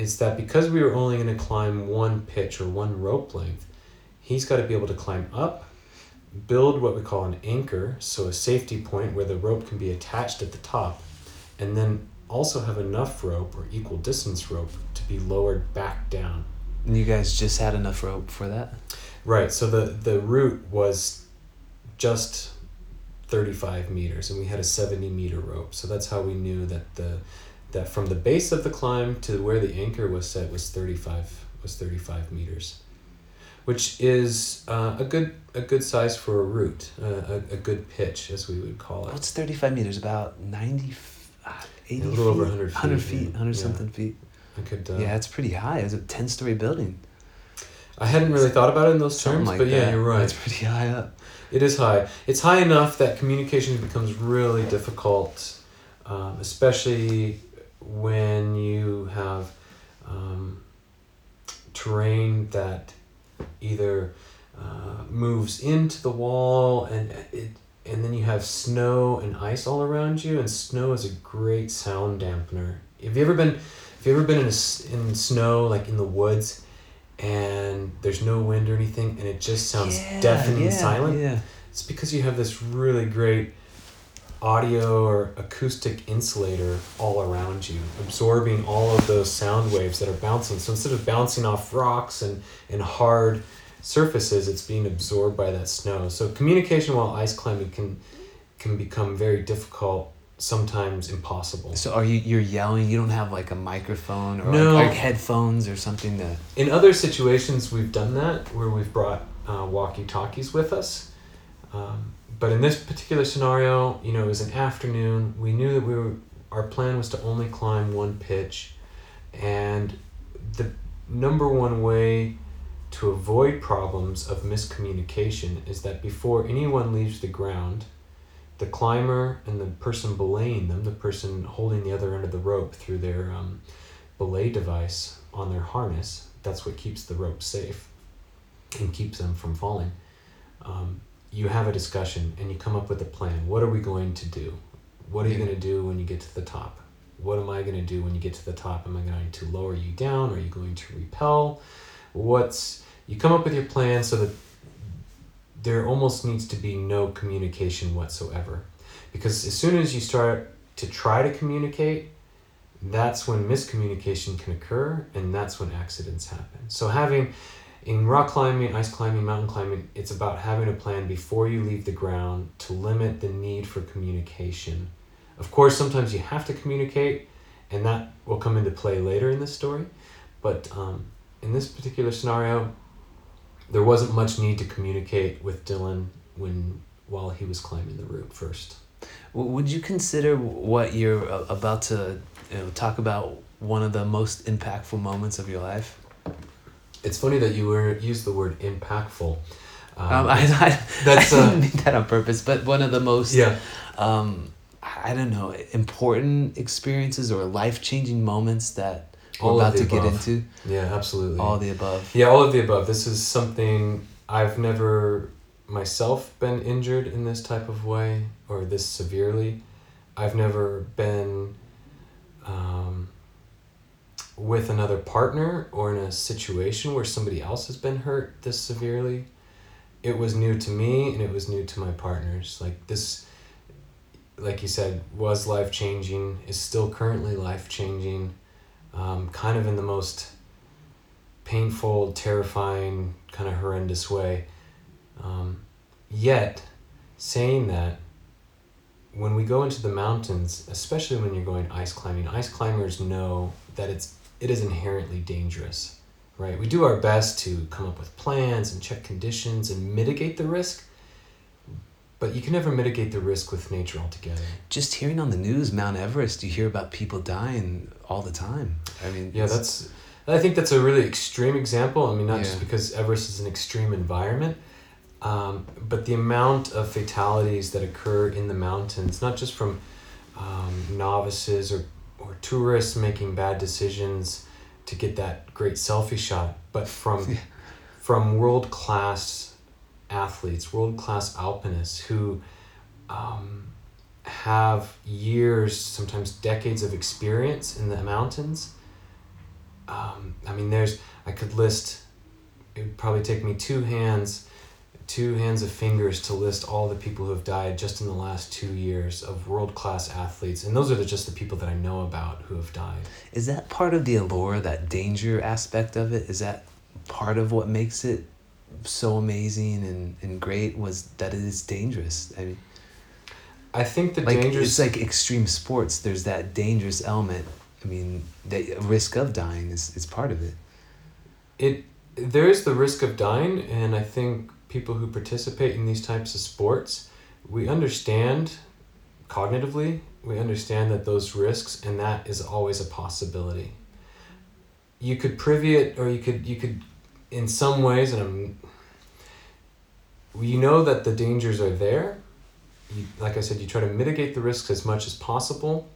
it's that because we were only going to climb one pitch or one rope length, he's got to be able to climb up, build what we call an anchor, so a safety point where the rope can be attached at the top, and then also have enough rope or equal distance rope to be lowered back down. And you guys just had enough rope for that? Right, so the, the route was just 35 meters and we had a 70 meter rope. So that's how we knew that the that from the base of the climb to where the anchor was set was 35 was 35 meters. Which is uh, a good a good size for a route, uh, a, a good pitch as we would call it. What's 35 meters? About 90, uh, 80 A little over feet? 100 feet, 100 yeah. feet, 100 Yeah. something feet. I could uh, yeah, it's pretty high. It's a 10 story building. I hadn't really thought about it in those terms, like but yeah, you're right. It's pretty high up. It is high. It's high enough that communication becomes really difficult, um, especially when you have um, terrain that either uh, moves into the wall and it and then you have snow and ice all around you and snow is a great sound dampener have you ever been have you ever been in a, in snow like in the woods and there's no wind or anything and it just sounds Yeah, deafening yeah, silent Yeah. it's because you have this really great audio or acoustic insulator all around you, absorbing all of those sound waves that are bouncing. So instead of bouncing off rocks and, and hard surfaces, it's being absorbed by that snow. So communication while ice climbing can can become very difficult, sometimes impossible. So are you you're yelling? You don't have like a microphone or No. like, like headphones or something to In other situations, we've done that where we've brought uh, walkie talkies with us. Um, but in this particular scenario, you know, it was an afternoon. We knew that we were, our plan was to only climb one pitch. And the number one way to avoid problems of miscommunication is that before anyone leaves the ground, the climber and the person belaying them, the person holding the other end of the rope through their um, belay device on their harness, that's what keeps the rope safe and keeps them from falling. Um, you have a discussion and you come up with a plan. What are we going to do? What are you going to do when you get to the top? What am I going to do when you get to the top? Am I going to lower you down? Are you going to repel? What's you come up with your plan so that there almost needs to be no communication whatsoever. Because as soon as you start to try to communicate, that's when miscommunication can occur and that's when accidents happen. So having in rock climbing, ice climbing, mountain climbing, it's about having a plan before you leave the ground to limit the need for communication. Of course, sometimes you have to communicate, and that will come into play later in this story. But um, in this particular scenario, there wasn't much need to communicate with Dylan when while he was climbing the route first. Would you consider what you're about to you know, talk about one of the most impactful moments of your life? It's funny that you were used the word impactful. Um, Um, I, I, that's, I uh, didn't mean that on purpose, but one of the most, yeah, um, I don't know, important experiences or life changing moments that we're All of about to get into. yeah, absolutely. All the above. Yeah, all of the above. This is something I've never myself been injured in this type of way or this severely. I've never been um, with another partner or in a situation where somebody else has been hurt this severely. It was new to me and it was new to my partners. Like this, like you said, was life changing, is still currently life changing, um, kind of in the most painful, terrifying, kind of horrendous way. Um, yet, saying that, when we go into the mountains, especially when you're going ice climbing, ice climbers know that it's it is inherently dangerous, right? We do our best to come up with plans and check conditions and mitigate the risk, but you can never mitigate the risk with nature altogether. Just hearing on the news, Mount Everest, you hear about people dying all the time. I mean, Yeah, that's. I think that's a really extreme example. I mean, not just because Everest is an extreme environment, um, but the amount of fatalities that occur in the mountains, not just from um, novices or, or tourists making bad decisions to get that great selfie shot, but from Yeah. from world class athletes, world class alpinists who um, have years, sometimes decades of experience in the mountains. Um, I mean, there's I could list. It would probably take me two hands, two hands of fingers to list all the people who have died just in the last two years of world class athletes, and those are the, just the people that I know about who have died. Is that part of the allure, that danger aspect of it? Is that part of what makes it so amazing and, and great was that it is dangerous? I mean, I think the like dangers. it's like extreme sports. There's that dangerous element. I mean, the risk of dying is, is part of it. it there is the risk of dying and i think people who participate in these types of sports we understand cognitively we understand that those risks and that is always a possibility. You could privy it or you could you could in some ways and i'm you know that the dangers are there. You, like i said you try to mitigate the risks as much as possible.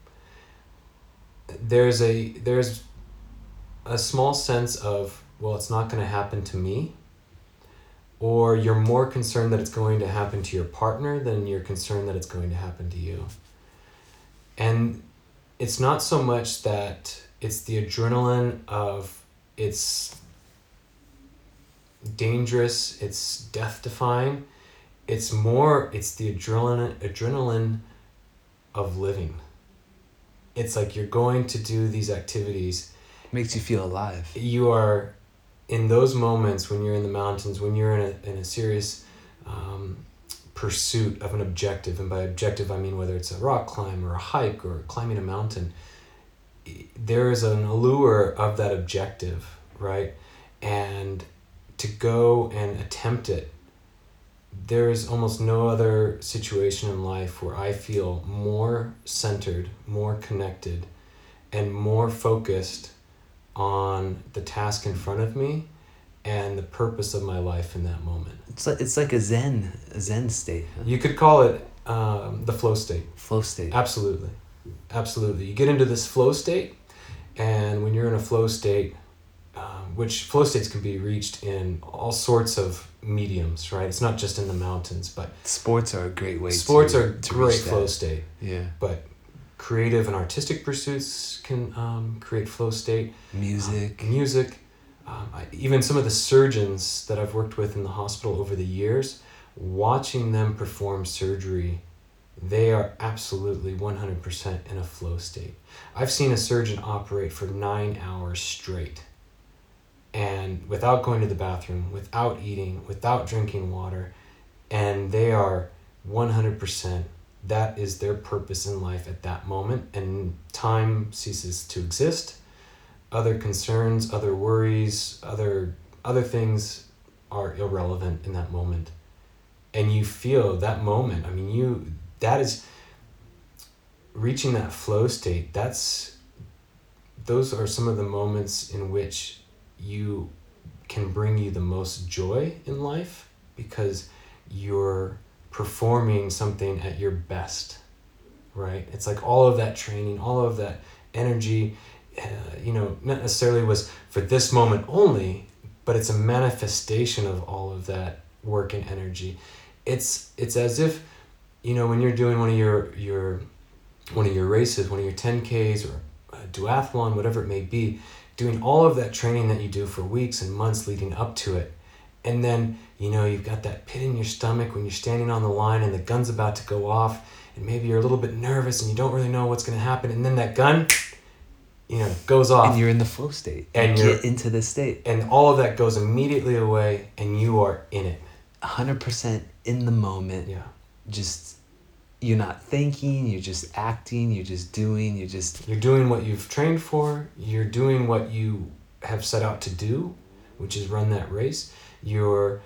There's a there's a small sense of well it's not going to happen to me or you're more concerned that it's going to happen to your partner than you're concerned that it's going to happen to you. And it's not so much that it's the adrenaline of it's dangerous it's death defying it's more it's the adrenaline adrenaline of living. It's like you're going to do these activities. Makes you feel alive. you are in those moments when you're in the mountains when you're in a, in a serious um, pursuit of an objective and by objective i mean whether it's a rock climb or a hike or climbing a mountain there is an allure of that objective right? And to go and attempt it there is almost no other situation in life where i feel more centered more connected and more focused on the task in front of me and the purpose of my life in that moment. It's like it's like a zen a zen state, huh? You could call it um, the flow state. flow state. Absolutely. Absolutely. You get into this flow state, and when you're in a flow state, um, which flow states can be reached in all sorts of mediums, right? It's not just in the mountains, but Sports are a great way. sports to, are to great flow state. Yeah, But creative and artistic pursuits can um, create flow state. music. Um, music. Um, I, even some of the surgeons that I've worked with in the hospital over the years, watching them perform surgery, they are absolutely 100% in a flow state. I've seen a surgeon operate for nine hours straight and without going to the bathroom, without eating, without drinking water, and they are 100% that is their purpose in life at that moment, and time ceases to exist other concerns, other worries, other other things are irrelevant in that moment. And you feel that moment. I mean, you that is reaching that flow state. That's those are some of the moments in which you can bring you the most joy in life because you're performing something at your best. Right? It's like all of that training, all of that energy uh, you know, not necessarily was for this moment only, but it's a manifestation of all of that work and energy. It's it's as if, you know, when you're doing one of your your one of your races, one of your ten Ks or a duathlon, whatever it may be, doing all of that training that you do for weeks and months leading up to it, and then you know you've got that pit in your stomach when you're standing on the line and the gun's about to go off, and maybe you're a little bit nervous and you don't really know what's going to happen, and then that gun you know, goes off. and you're in the flow state. And you you're- get into the state. and all of that goes immediately away, and you are in it. hundred percent in the moment. Yeah. Just you're not thinking. You're just acting. You're just doing. You're just You're doing what you've trained for, you're doing what you have set out to do, which is run that race. You're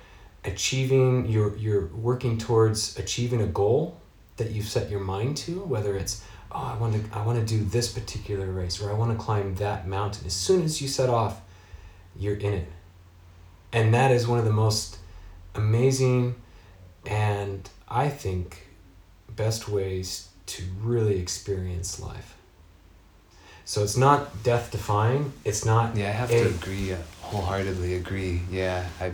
achieving you're you're working towards achieving a goal that you've set your mind to whether it's oh i want to i want to do this particular race or i want to climb that mountain. As soon as you set off you're in it. And that is one of the most amazing and i think best ways to really experience life. So it's not death defying it's not Yeah, I have a- to agree, uh, wholeheartedly agree. Yeah, I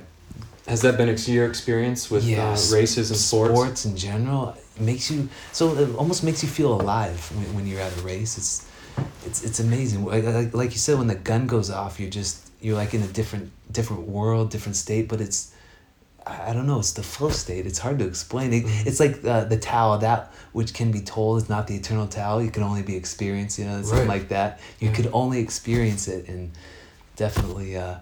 has that been ex- your experience with Yes. uh, races and sports sports in general it makes you so it almost makes you feel alive when, when you're at a race. It's it's it's amazing. Like, like you said, when the gun goes off, you're just you're like in a different different world, different state. But it's I don't know. It's the flow state. It's hard to explain. It, Mhm. It's like uh, the Tao that which can be told is not the eternal Tao. You can only be experienced. You know, something Right. like that. You Yeah. could only experience it, and definitely. Uh,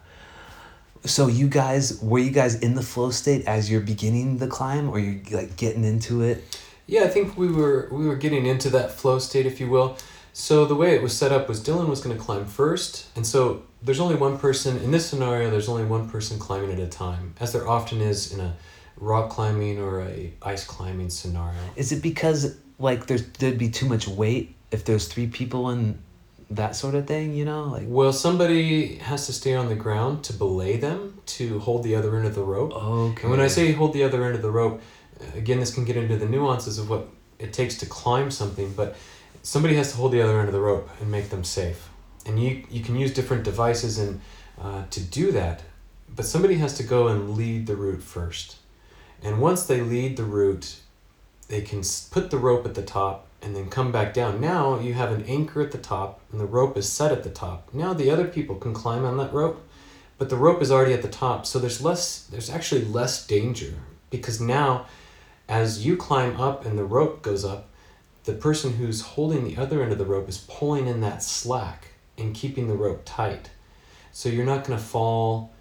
so you guys were you guys in the flow state as you're beginning the climb, or you're like getting into it? Yeah, I think we were we were getting into that flow state, if you will. So the way it was set up was Dylan was going to climb first, and so there's only one person in this scenario. There's only one person climbing at a time, as there often is in a rock climbing or a ice climbing scenario. Is it because like there's there'd be too much weight if there's three people in that sort of thing? You know, like Well, somebody has to stay on the ground to belay them to hold the other end of the rope. okay. And when I say hold the other end of the rope, again, this can get into the nuances of what it takes to climb something, but somebody has to hold the other end of the rope and make them safe. And you, you can use different devices and uh, to do that, but somebody has to go and lead the route first. And once they lead the route, they can put the rope at the top and then come back down. Now you have an anchor at the top and the rope is set at the top. Now the other people can climb on that rope, but the rope is already at the top, so there's less there's actually less danger because now as you climb up and the rope goes up, the person who's holding the other end of the rope is pulling in that slack and keeping the rope tight. So you're not going to fall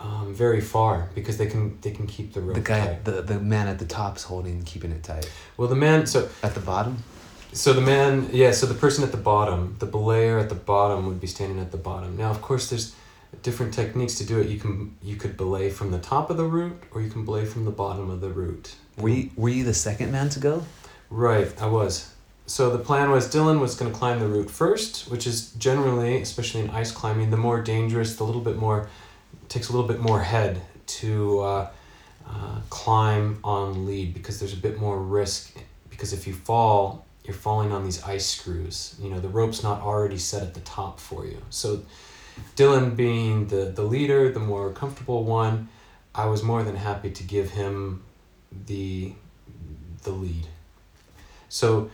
um, very far because they can they can keep the rope the guy, tight. the the man at the top's holding, keeping it tight. Well, the man so At the bottom, So the man, yeah. So the person at the bottom, the belayer at the bottom, would be standing at the bottom. Now, of course, there's different techniques to do it. You can you could belay from the top of the route, or you can belay from the bottom of the route. were you were you the second man to go? Right, I was. So the plan was Dylan was going to climb the route first, which is generally, especially in ice climbing, the more dangerous, the little bit more, takes a little bit more head to uh, uh, climb on lead because there's a bit more risk. Because if you fall, you're falling on these ice screws. You know, the rope's not already set at the top for you. So Dylan being the, the leader, the more comfortable one, I was more than happy to give him the the lead. So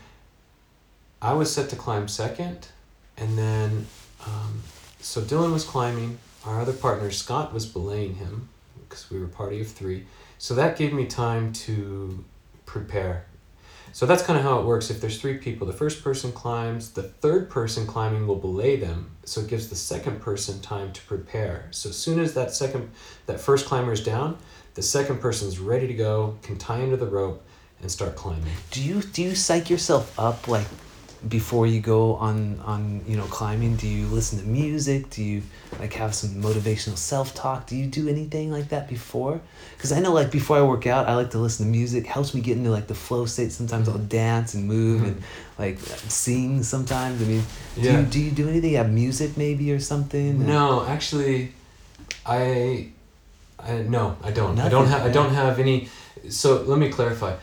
I was set to climb second, and then um, so Dylan was climbing. Our other partner Scott was belaying him because we were a party of three. So that gave me time to prepare. So that's kind of how it works. If there's three people, the first person climbs, the third person climbing will belay them. So it gives the second person time to prepare. So as soon as that second, that first climber is down, the second person's ready to go, can tie into the rope, and start climbing. Do you do you psych yourself up like before you go on on you know climbing? Do you listen to music? Do you like have some motivational self talk? Do you do anything like that before? Because I know like before I work out, I like to listen to music. it Helps me get into like the flow state. Sometimes I'll dance and move and like sing. Sometimes I mean, do Yeah. you do you do anything? Have music maybe or something? No, actually, I, I no, I don't. I Nothing, don't have. I don't have any. So let me clarify.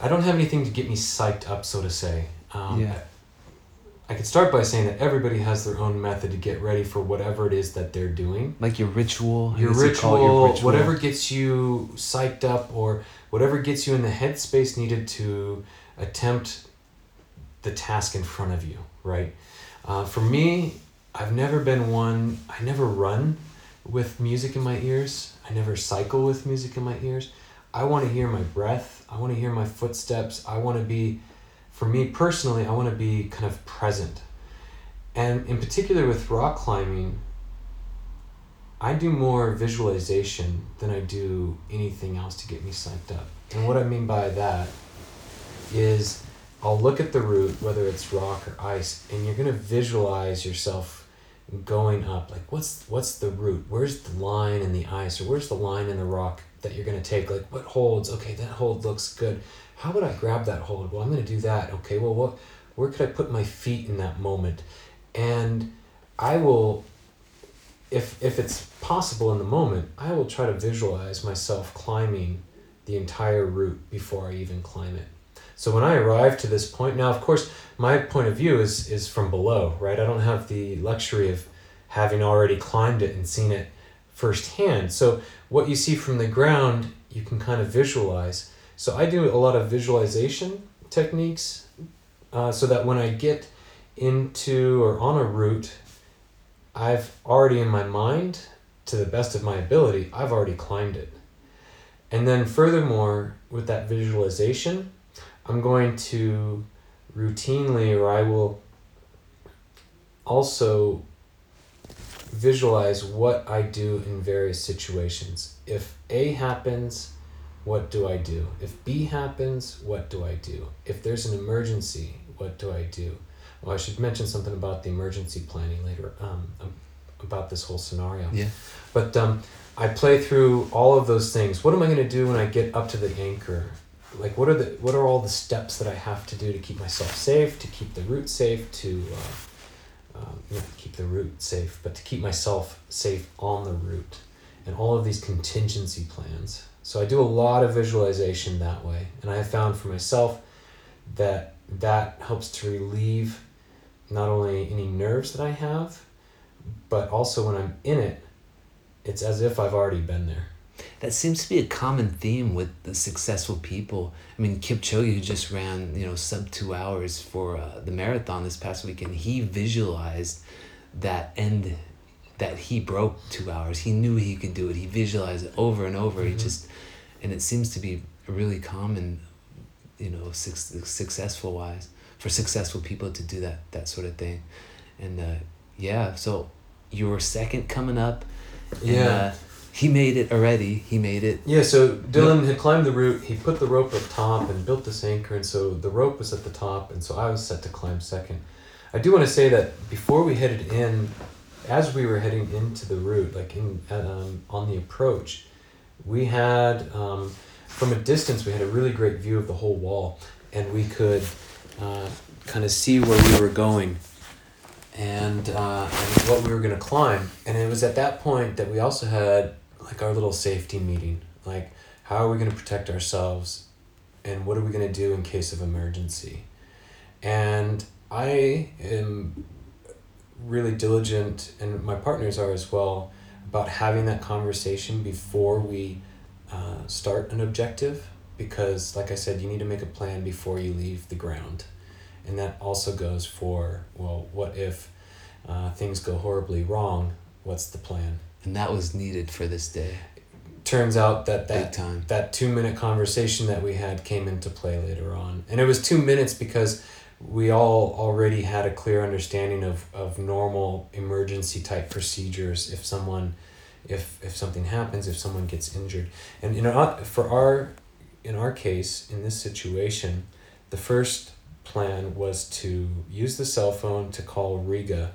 I don't have anything to get me psyched up, so to say. Um, Yeah. I could start by saying that everybody has their own method to get ready for whatever it is that they're doing. Like your ritual. Your ritual, your whatever gets you psyched up, or whatever gets you in the headspace needed to attempt the task in front of you, right? Uh, for me, I've never been one, I never run with music in my ears. I never cycle with music in my ears. I want to hear my breath. I want to hear my footsteps. I want to be, for me personally, I want to be kind of present. And in particular with rock climbing, I do more visualization than I do anything else to get me psyched up. And what I mean by that is I'll look at the route, whether it's rock or ice, and you're gonna visualize yourself going up. Like what's what's the route? Where's the line in the ice or where's the line in the rock that you're going to take. Like what holds? Okay, that hold looks good. How would I grab that hold? Well, I'm going to do that. Okay, well, what? Where could I put my feet in that moment? And I will, if if it's possible in the moment, I will try to visualize myself climbing the entire route before I even climb it. So when I arrive to this point, now of course my point of view is is from below, right? I don't have the luxury of having already climbed it and seen it firsthand. So what you see from the ground, you can kind of visualize. So I do a lot of visualization techniques, uh, so that when I get into or on a route, I've already in my mind, to the best of my ability, I've already climbed it. And then furthermore, with that visualization, I'm going to routinely, or I will also visualize what I do in various situations. If A happens, what do I do? If B happens, what do I do? If there's an emergency, what do I do? Well, I should mention something about the emergency planning later, um, about this whole scenario. Yeah. But um, I play through all of those things. What am I going to do when I get up to the anchor? Like, what are the what are all the steps that I have to do to keep myself safe, to keep the route safe, to uh, um, not keep the route safe, but to keep myself safe on the route, and all of these contingency plans. So I do a lot of visualization that way, and I have found for myself that that helps to relieve not only any nerves that I have, but also when I'm in it, it's as if I've already been there. That seems to be a common theme with the successful people. I mean, Kipchoge, who just ran, you know, sub two hours for uh, the marathon this past weekend, he visualized that end that he broke two hours. He knew he could do it. He visualized it over and over. Mm-hmm. He just, and it seems to be really common, you know, su- successful wise for successful people to do that that sort of thing, and uh, yeah. So you were second coming up. And, Yeah. Uh, he made it already. He made it. Yeah, so Dylan had climbed the route. He put the rope up top and built this anchor, and so the rope was at the top, and so I was set to climb second. I do want to say that before we headed in, as we were heading into the route, like in um, on the approach, we had um, from a distance we had a really great view of the whole wall, and we could uh, kind of see where we were going, and uh, and what we were gonna climb. And it was at that point that we also had like our little safety meeting, like how are we gonna protect ourselves, and what are we gonna do in case of emergency, and I am really diligent, and my partners are as well, about having that conversation before we uh, start an objective. Because, like I said, you need to make a plan before you leave the ground. And that also goes for, well, what if uh, things go horribly wrong? What's the plan? And that was needed for this day. Turns out that that time. that two minute conversation that we had came into play later on. And it was two minutes because we all already had a clear understanding of, of normal emergency type procedures if someone if if something happens, if someone gets injured. And you know for our in our case, in this situation, the first plan was to use the cell phone to call Rega.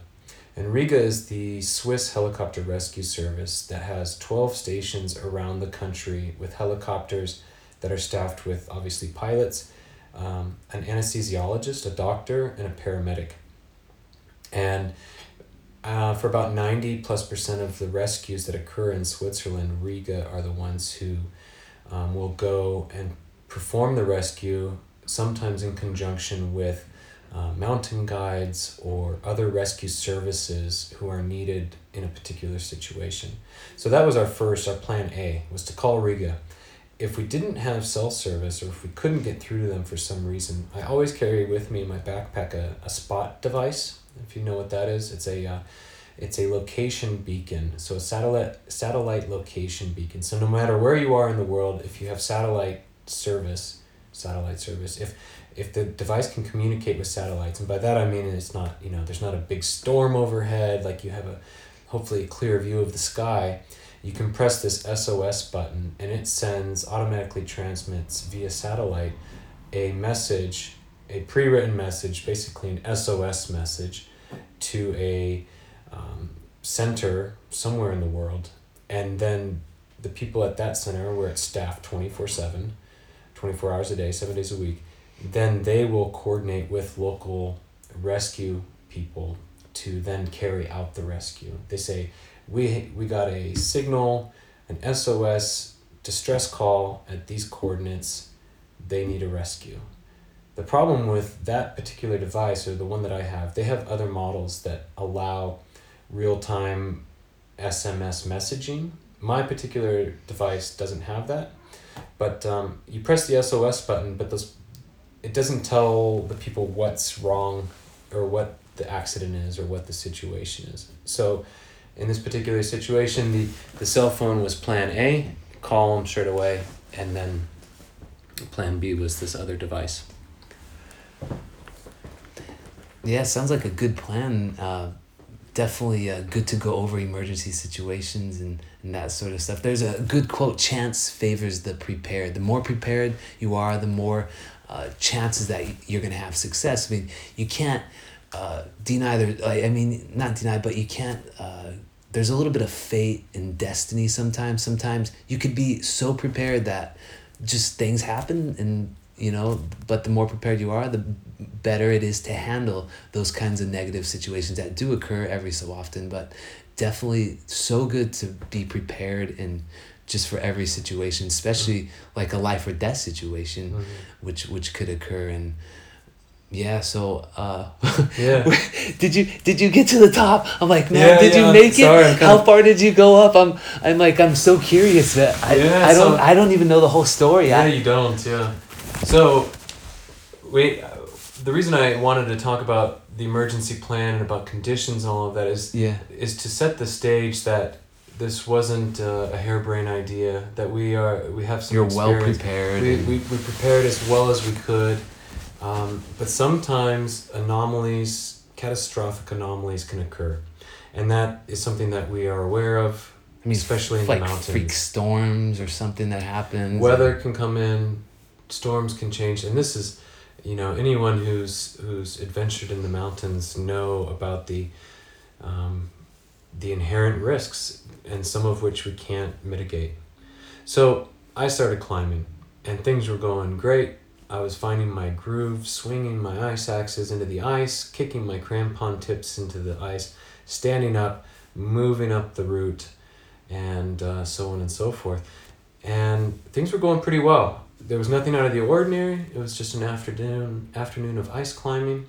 And Rega is the Swiss helicopter rescue service that has 12 stations around the country with helicopters that are staffed with obviously pilots, um, an anesthesiologist, a doctor, and a paramedic. And uh, for about 90 plus percent of the rescues that occur in Switzerland, Rega are the ones who um, will go and perform the rescue, sometimes in conjunction with uh, mountain guides or other rescue services who are needed in a particular situation. So that was our first, our plan A, was to call Rega. If we didn't have cell service or if we couldn't get through to them for some reason, I always carry with me in my backpack a, a spot device. If you know what that is, it's a uh, it's a location beacon. So a satellite satellite location beacon. So no matter where you are in the world, if you have satellite service, satellite service, if if the device can communicate with satellites, and by that I mean it's not you know there's not a big storm overhead, like you have a hopefully a clear view of the sky. You can press this SOS button, and it sends automatically transmits via satellite a message, a pre-written message, basically an SOS message, to a um, center somewhere in the world, and then the people at that center where it's staffed 24 7 24 hours a day seven days a week. Then they will coordinate with local rescue people to then carry out the rescue. They say we we got a signal an sos distress call at these coordinates. They need a rescue the problem with that particular device or the one that i have they have other models that allow real-time sms messaging my particular device doesn't have that, but um, you press the SOS button, but those it doesn't tell the people what's wrong or what the accident is or what the situation is. So, in this particular situation, the the cell phone was Plan A, call them straight away, and then Plan B was this other device. Yeah, sounds like a good plan. Uh, definitely uh, good to go over emergency situations and, and that sort of stuff. There's a good quote chance favors the prepared. The more prepared you are, the more uh, chances that you're going to have success. I mean, you can't uh, deny the, I mean, not deny, but you can't. Uh, there's a little bit of fate and destiny sometimes. Sometimes you could be so prepared that just things happen and you know but the more prepared you are the better it is to handle those kinds of negative situations that do occur every so often. But definitely so good to be prepared and just for every situation especially like a life or death situation mm-hmm. which which could occur. And yeah so uh yeah. did you did you get to the top? I'm like man yeah, did yeah. you make Sorry, it how far did you go up? I'm i'm like i'm so curious. That i, yeah, I don't so, i don't even know the whole story. Yeah I, you don't yeah so, we, the reason I wanted to talk about the emergency plan and about conditions and all of that is yeah. is to set the stage that this wasn't uh, a harebrained idea that we are we have some you're well prepared we, we, we prepared as well as we could um, but sometimes anomalies catastrophic anomalies can occur. And that is something that we are aware of I mean, especially in like the mountains. freak storms or something that happens. Weather can come in storms can change and this is you know anyone who's who's adventured in the mountains know about the um, the inherent risks and some of which we can't mitigate. So i started climbing and things were going great. I was finding my groove swinging my ice axes into the ice kicking my crampon tips into the ice standing up moving up the route and uh, so on and so forth. And things were going pretty well there was nothing out of the ordinary. It was just an afternoon afternoon of ice climbing,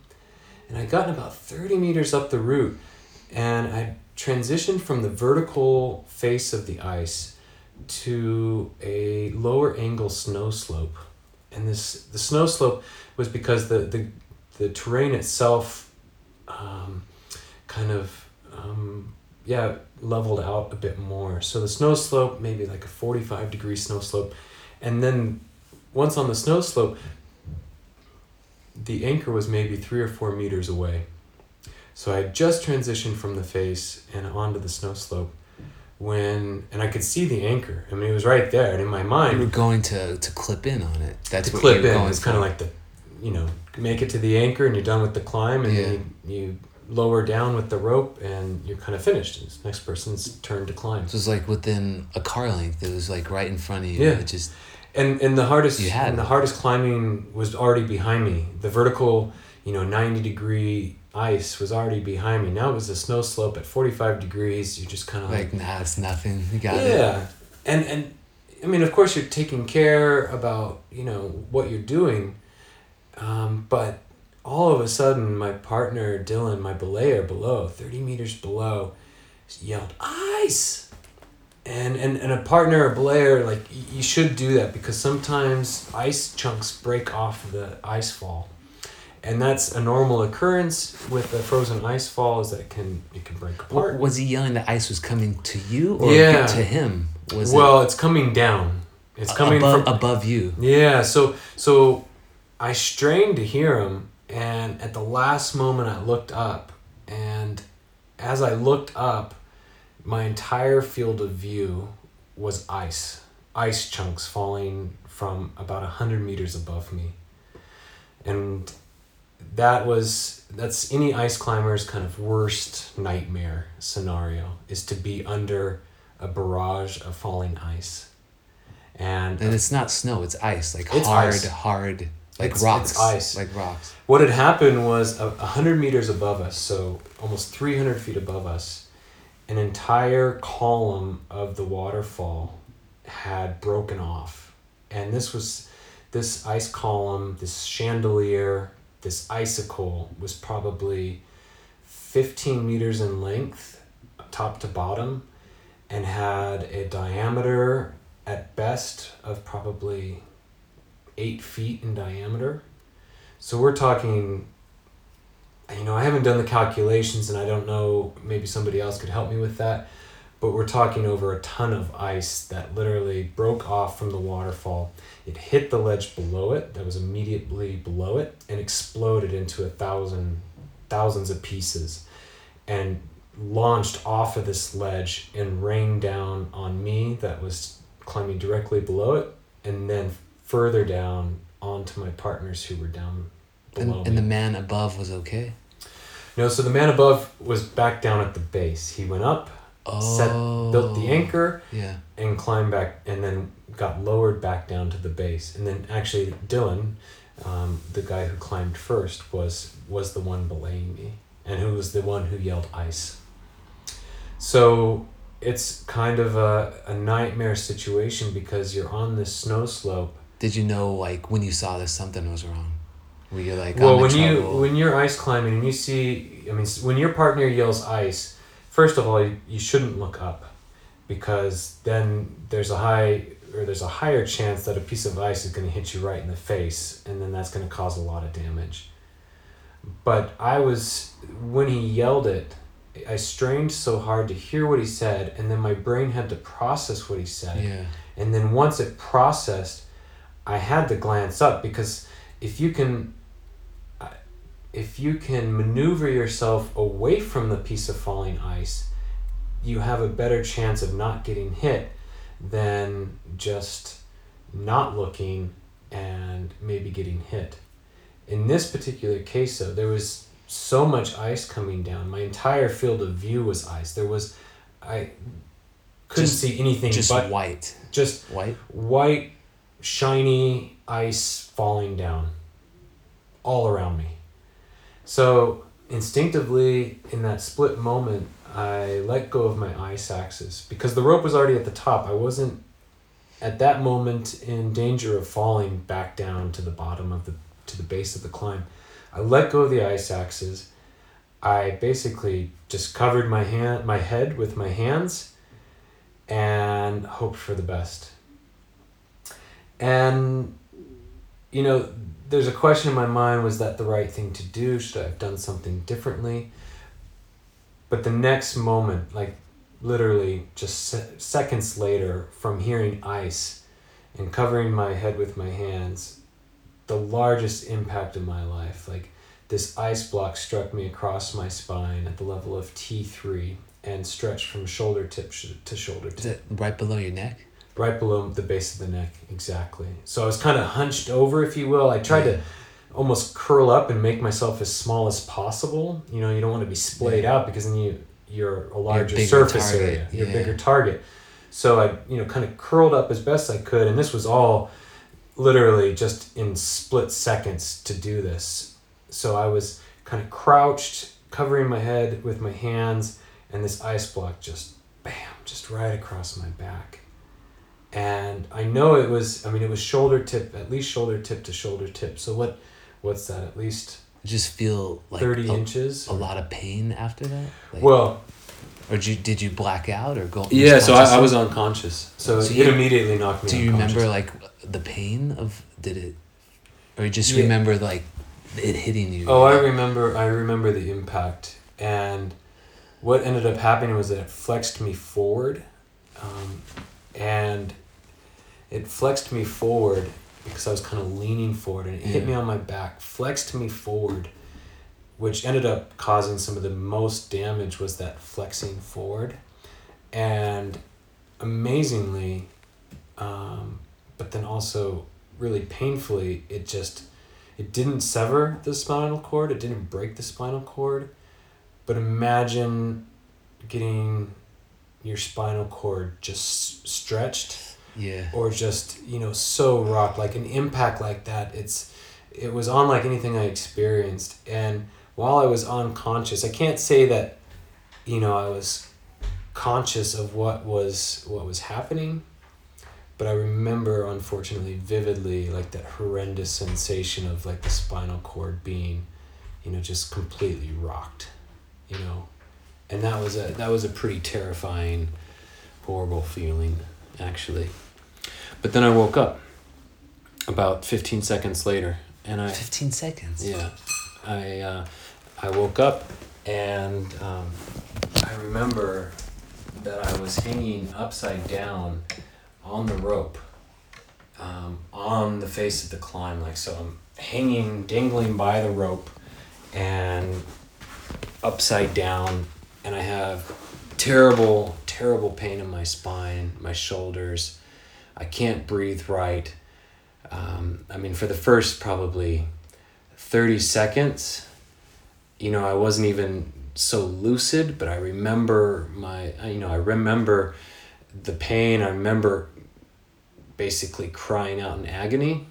and I'd gotten about thirty meters up the route, and I transitioned from the vertical face of the ice to a lower angle snow slope, and this the snow slope was because the the, the terrain itself, um, kind of. Um, yeah, leveled out a bit more. So the snow slope, maybe like a 45 degree snow slope, and then once on the snow slope, the anchor was maybe three or four meters away. So I had just transitioned from the face and onto the snow slope when and I could see the anchor. I mean it was right there and in my mind you were going to to clip in on it. That's to what clip you were in. going It's kind of like the you know, make it to the anchor and you're done with the climb and Yeah. then you, you lower down with the rope and you're kind of finished. It's next person's turn to climb. It was like within a car length. It was like right in front of you. Yeah. It just and and the hardest You had and the hardest climbing was already behind me. The vertical, you know, ninety degree ice was already behind me. Now it was a snow slope at forty five degrees. You're just kind of like, like nah, it's nothing. You got it. yeah, and and I mean, of course, you're taking care about you know what you're doing, um, but all of a sudden, my partner Dylan, my belayer below, thirty meters below, yelled ice and and, and a partner a belayer like you should do that because sometimes ice chunks break off the ice fall and that's a normal occurrence with a frozen ice fall is that it can it can break apart Was he yelling that ice was coming to you or Yeah. to him? Was well it's coming down it's coming above, from above you? yeah so so i strained to hear him and at the last moment i looked up and as i looked up my entire field of view was ice ice chunks falling from about 100 meters above me and that was that's any ice climber's kind of worst nightmare scenario is to be under a barrage of falling ice. And And it's not snow; it's ice, like It's hard, ice. hard, like It's- rocks, it's ice. like rocks. What had happened was a, a hundred meters above us, so almost three hundred feet above us, an entire column of the waterfall had broken off, and this was this ice column, this chandelier, this icicle was probably fifteen meters in length, top to bottom, and had a diameter at best of probably eight feet in diameter. So we're talking, you know, I haven't done the calculations and I don't know, maybe somebody else could help me with that, but we're talking over a ton of ice that literally broke off from the waterfall. It hit the ledge below it, that was immediately below it, and exploded into a thousand, thousands of pieces and launched off of this ledge and rained down on me that was climbing directly below it and then further down onto my partners who were down below And, and the man above was okay. No, so the man above was back down at the base. He went up, Oh, set, built the anchor, Yeah. and climbed back, and then got lowered back down to the base. And then actually, Dylan, um, the guy who climbed first, was was the one belaying me, and who was the one who yelled ice. So it's kind of a, a nightmare situation because you're on this snow slope. Did you know, like, when you saw this, something was wrong? You like, well, when you when you're ice climbing and you see, I mean, when your partner yells ice, first of all, you, you shouldn't look up, because then there's a high or there's a higher chance that a piece of ice is going to hit you right in the face, and then that's going to cause a lot of damage. But I was when he yelled it, I strained so hard to hear what he said, and then my brain had to process what he said. yeah. And then once it processed, I had to glance up because if you can if you can maneuver yourself away from the piece of falling ice, you have a better chance of not getting hit than just not looking and maybe getting hit. In this particular case though, there was so much ice coming down. My entire field of view was ice. There was I couldn't Just- see anything Just but white. just White? white, shiny ice falling down all around me. So instinctively, in that split moment, I let go of my ice axes because the rope was already at the top. I wasn't at that moment in danger of falling back down to the bottom of the to the base of the climb. I let go of the ice axes. I basically just covered my hand my head with my hands and hoped for the best. And you know, there's a question in my mind was that the right thing to do? Should I have done something differently? But the next moment, like literally just se- seconds later, from hearing ice and covering my head with my hands, the largest impact of my life, like this ice block struck me across my spine at the level of T3 and stretched from shoulder tip sh- to shoulder tip Is it right below your neck? Right below the base of the neck exactly. So i was kind of hunched over if you will. I tried to almost curl up and make myself as small as possible. You know you don't want to be splayed out because then you you're a larger surface target, area. You're a yeah. bigger target. So i you know kind of curled up as best i could and this was all literally just in split seconds to do this. So i was kind of crouched covering my head with my hands and this ice block just bam just right across my back and I know it was I mean it was shoulder tip at least shoulder tip to shoulder tip so what what's that at least Just feel like 30 a, inches a lot of pain after that? Like, well or did you, did you black out or go? yeah so I, I was unconscious so, So it you- immediately knocked me Do you remember like the pain of did it, or you just Yeah. remember like it hitting you? oh I remember I remember the impact and what ended up happening was that it flexed me forward um, and it flexed me forward because I was kind of leaning forward and it hit me on my back, flexed me forward, which ended up causing some of the most damage was that flexing forward. And amazingly, um, but then also really painfully, it just it didn't sever the spinal cord, it didn't break the spinal cord. But imagine getting your spinal cord just stretched Yeah. or just you know so rocked like an impact like that it's it was unlike anything i experienced. And while i was unconscious i can't say that you know i was conscious of what was what was happening but i remember unfortunately vividly like that horrendous sensation of like the spinal cord being you know just completely rocked you know? And that was a that was a pretty terrifying horrible feeling actually but then i woke up about 15 seconds later and i 15 seconds. yeah i uh, i woke up and um, i remember that i was hanging upside down on the rope um, on the face of the climb like so i'm hanging dangling by the rope and upside down and i have terrible terrible pain in my spine my shoulders i can't breathe right. Um, i mean for the first probably 30 seconds you know i wasn't even so lucid but i remember my you know i remember the pain. I remember basically crying out in agony.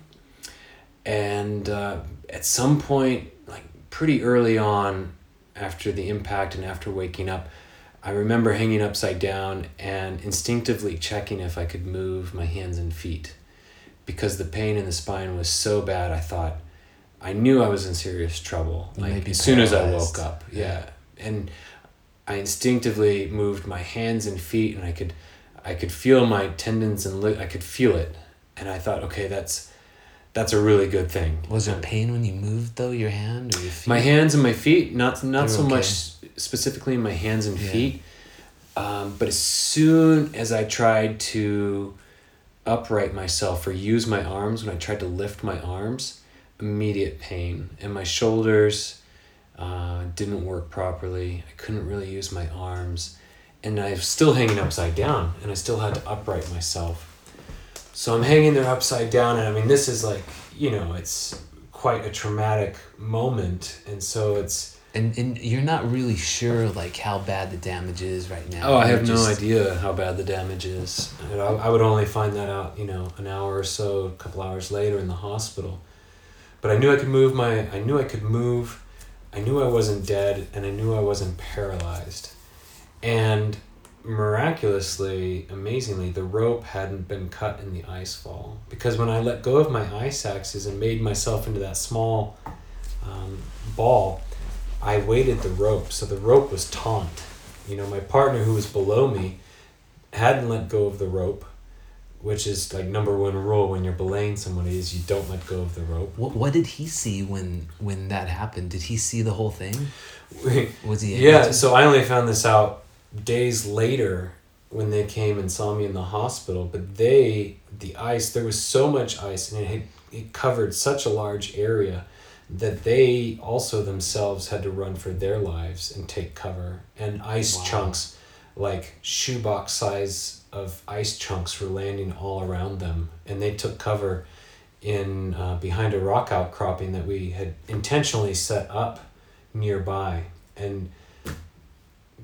And uh, at some point like pretty early on after the impact and after waking up i remember hanging upside down and instinctively checking if i could move my hands and feet. Because the pain in the spine was so bad i thought i knew i was in serious trouble You like as soon as i woke up yeah. And i instinctively moved my hands and feet and i could i could feel my tendons and li- i could feel it. And i thought okay that's that's a really good thing. Was there pain when you moved though your hand or your feet? my hands and my feet not not They're so okay. much specifically in my hands and Yeah. feet. Um, but as soon as i tried to upright myself or use my arms when i tried to lift my arms immediate pain. And my shoulders uh, didn't work properly. I couldn't really use my arms. And i was still hanging upside down and i still had to upright myself. So i'm hanging there upside down and i mean this is like you know it's quite a traumatic moment. And so it's and and you're not really sure like how bad the damage is right now. oh i have no idea how bad the damage is. I, I would only find that out you know an hour or so a couple hours later in the hospital. But i knew i could move my i knew i could move i knew i wasn't dead and i knew i wasn't paralyzed. And miraculously amazingly the rope hadn't been cut in the ice fall. Because when i let go of my ice axes and made myself into that small um, ball i weighted the rope so the rope was taut you know my partner who was below me hadn't let go of the rope which is like number one rule when you're belaying somebody is you don't let go of the rope What what did he see when when that happened? Did he see the whole thing? Was he yeah to? so i only found this out days later when they came and saw me in the hospital but they the ice there was so much ice and it had it covered such a large area that they also themselves had to run for their lives and take cover. And ice Wow. chunks like shoebox size of ice chunks were landing all around them. And they took cover in uh, behind a rock outcropping that we had intentionally set up nearby. And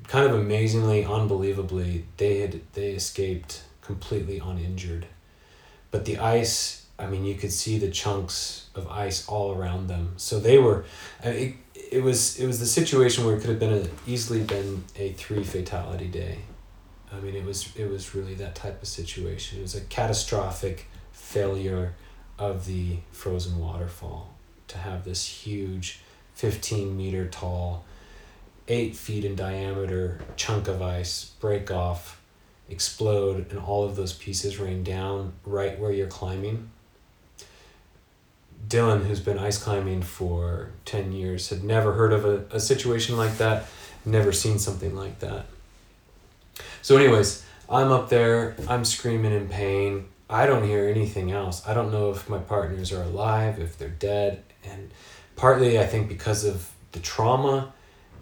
kind of amazingly unbelievably they had they escaped completely uninjured. But the ice i mean you could see the chunks of ice all around them. So they were I it, it was it was the situation where it could have been a, easily been a three fatality day. I mean it was it was really that type of situation. It was a catastrophic failure of the frozen waterfall to have this huge 15 meter tall eight feet in diameter chunk of ice break off, explode, and all of those pieces rain down right where you're climbing. Dylan, who's been ice climbing for 10 years, had never heard of a, a situation like that, never seen something like that. So, anyways, I'm up there, I'm screaming in pain. I don't hear anything else. I don't know if my partners are alive, if they're dead. And partly, I think, because of the trauma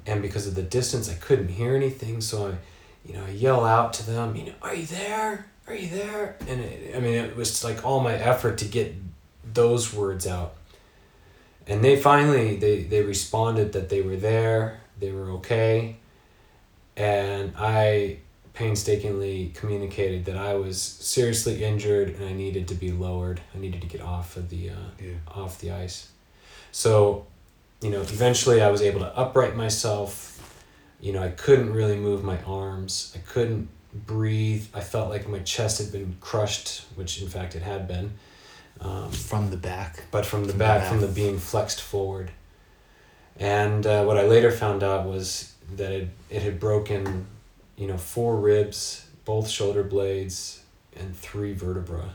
and because of the distance, I couldn't hear anything. So I, you know, I yell out to them, you know, are you there? Are you there? And it, I mean, it was like all my effort to get those words out. And they finally they they responded that they were there, they were okay, and I painstakingly communicated that I was seriously injured and I needed to be lowered. I needed to get off of the uh, Yeah. off the ice. So, you know, eventually I was able to upright myself. You know, I couldn't really move my arms. I couldn't breathe. I felt like my chest had been crushed, which in fact it had been. Um, From the back. but from the From the back, back. from the being flexed forward. And uh, what I later found out was that it, it had broken, you know, four ribs, both shoulder blades, and three vertebra.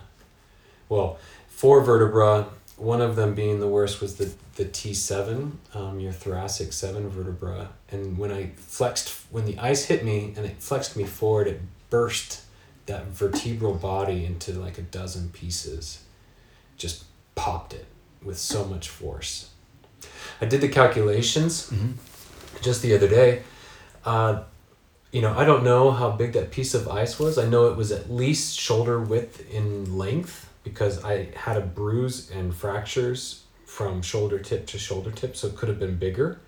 Well, four vertebra, one of them being the worst was the, the T7, um, your thoracic 7 vertebra. And when I flexed, when the ice hit me and it flexed me forward, it burst that vertebral body into like a dozen pieces. Just popped it with so much force. I did the calculations Mhm. just the other day. Uh, you know, I don't know how big that piece of ice was. I know it was at least shoulder width in length because I had a bruise and fractures from shoulder tip to shoulder tip, so it could have been bigger.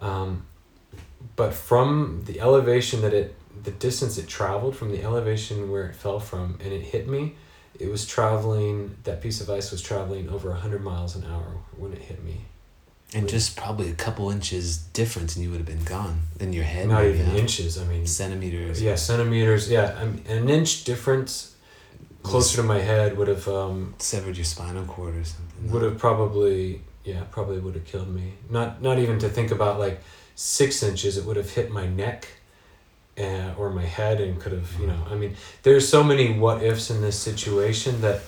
Um, but from the elevation that it, the distance it traveled, from the elevation where it fell from, and it hit me, it was traveling, that piece of ice was traveling over 100 miles an hour when it hit me. And just probably a couple inches difference and you would have been gone. In your head. Not even huh? inches, I mean, Centimeters. yeah, centimeters, yeah. I mean, an inch difference closer to my head would have um, Severed your spinal cord or something. would have probably yeah probably would have killed me not not even to think about like six inches it would have hit my neck uh, or my head and could have you know i mean there's so many what ifs in this situation that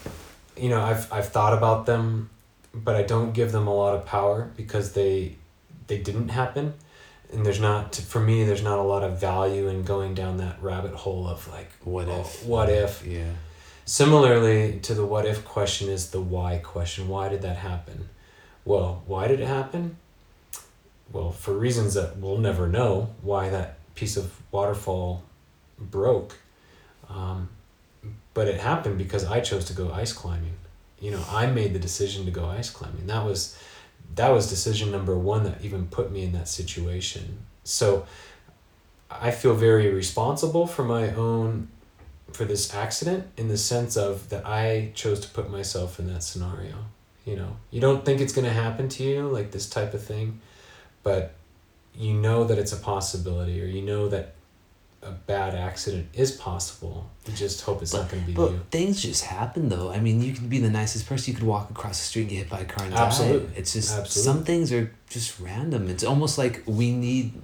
you know i've i've thought about them but i don't give them a lot of power because they they didn't happen and there's not for me there's not a lot of value in going down that rabbit hole of like What oh, if? what if Yeah. Similarly to the what if question is the why question. Why did that happen? Well, why did it happen? Well, for reasons that we'll never know why that piece of waterfall broke. Um, but it happened because I chose to go ice climbing. You know, I made the decision to go ice climbing. That was that was decision number one that even put me in that situation. So I feel very responsible for my own for this accident in the sense of that I chose to put myself in that scenario. You know, you don't think it's to happen to you, like this type of thing, but you know that it's a possibility, or you know that a bad accident is possible. You just hope it's not going to be But you. things just happen though. I mean, you can be the nicest person. You could walk across the street and get hit by a car and Absolutely. die. It's just Absolutely. some things are just random. It's almost like we need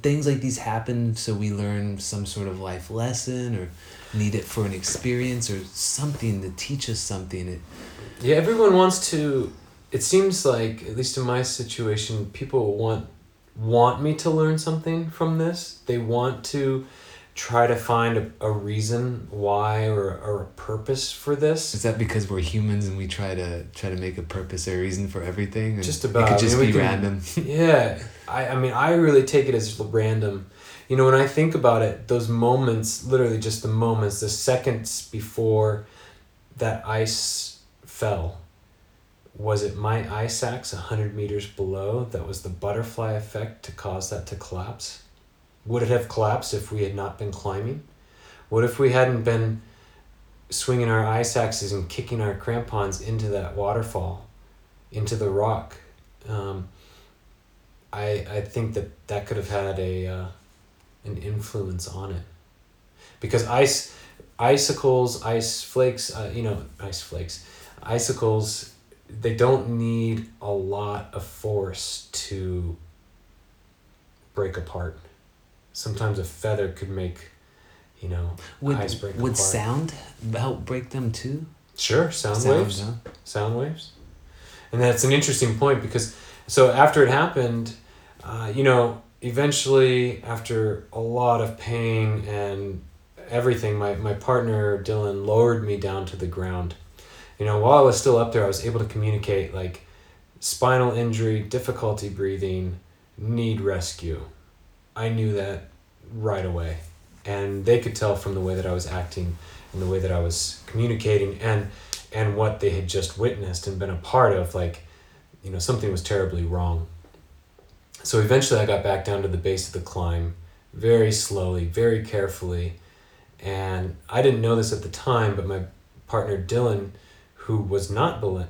things like these happen so we learn some sort of life lesson or need it for an experience or something to teach us something. It, Yeah, everyone wants to. It seems like, at least in my situation, people want want me to learn something from this. They want to try to find a, a reason why or, or a purpose for this. is that because we're humans and we try to try to make a purpose or a reason for everything? Or Just It about. could I just mean, be can- random. yeah, I, I mean, I really take it as random. You know, when I think about it, those moments, literally just the moments, the seconds before that ice fell, was it my ice axe 100 meters below that was the butterfly effect to cause that to collapse? Would it have collapsed if we had not been climbing? What if we hadn't been swinging our ice axes and kicking our crampons into that waterfall, into the rock? Um, I I think that that could have had a uh, an influence on it, because ice, icicles, ice flakes, uh, you know, ice flakes, icicles, they don't need a lot of force to break apart. Sometimes a feather could make, you know, Would, ice break would apart. sound help break them too? Sure, sound, Sound, waves. huh? sound waves and that's an interesting point because so after it happened uh, you know eventually after a lot of pain and everything my, my partner dylan lowered me down to the ground you know while i was still up there i was able to communicate like spinal injury difficulty breathing need rescue. I knew that right away. And they could tell from the way that i was acting and the way that i was communicating and and what they had just witnessed and been a part of like you know something was terribly wrong. So eventually i got back down to the base of the climb very slowly, very carefully. And I didn't know this at the time, but my partner Dylan, who was not belaying,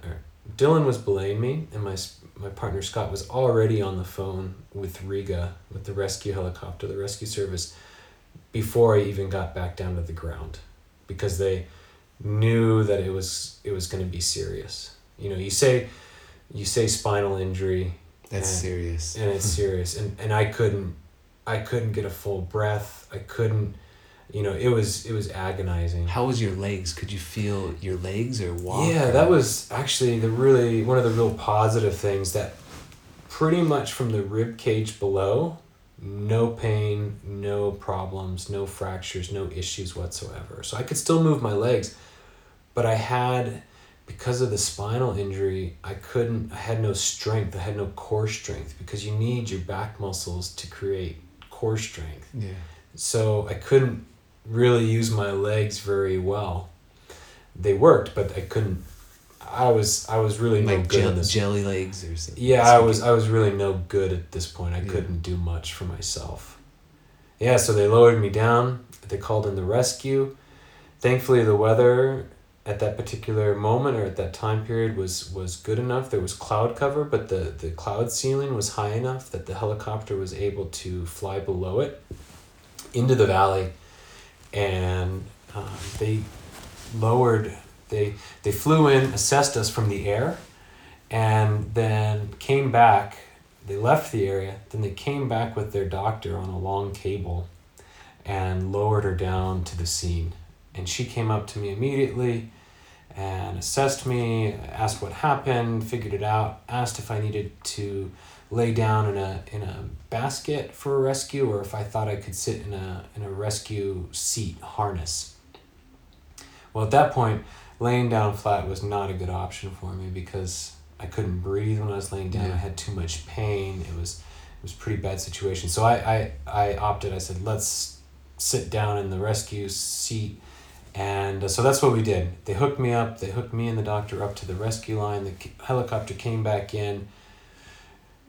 Dylan was belaying me, and my my partner Scott was already on the phone with Rega, with the rescue helicopter, the rescue service, before I even got back down to the ground, because they knew that it was it was going to be serious. You know, you say you say spinal injury. That's and, serious. And it's serious, and and I couldn't I couldn't get a full breath. I couldn't you know it was it was agonizing. How was your legs? Could you feel your legs or walk yeah that was actually the really one of the real positive things that pretty much from the rib cage below no pain no problems no fractures no issues whatsoever. So i could still move my legs but i had because of the spinal injury i couldn't i had no strength i had no core strength because you need your back muscles to create core strength. Yeah. So i couldn't really use my legs very well. They worked, but I couldn't. I was I was really no like good gel- in this. jelly legs or something. Yeah, I was I was really no good at this point. I Yeah. couldn't do much for myself. Yeah, so they lowered me down. They called in the rescue. Thankfully, the weather at that particular moment or at that time period was was good enough. There was cloud cover, but the the cloud ceiling was high enough that the helicopter was able to fly below it into the valley, and um, they lowered. They they flew in, assessed us from the air, and then came back. They left the area. Then they came back with their doctor on a long cable, and lowered her down to the scene. And she came up to me immediately, and assessed me. Asked what happened. Figured it out. Asked if I needed to lay down in a in a basket for a rescue or if I thought I could sit in a in a rescue seat harness. Well, at that point, laying down flat was not a good option for me because I couldn't breathe when I was laying down. Yeah. I had too much pain. It was it was a pretty bad situation. So I, I I opted. I said let's sit down in the rescue seat. And uh, so that's what we did. They hooked me up. They hooked me and the doctor up to the rescue line. The helicopter came back in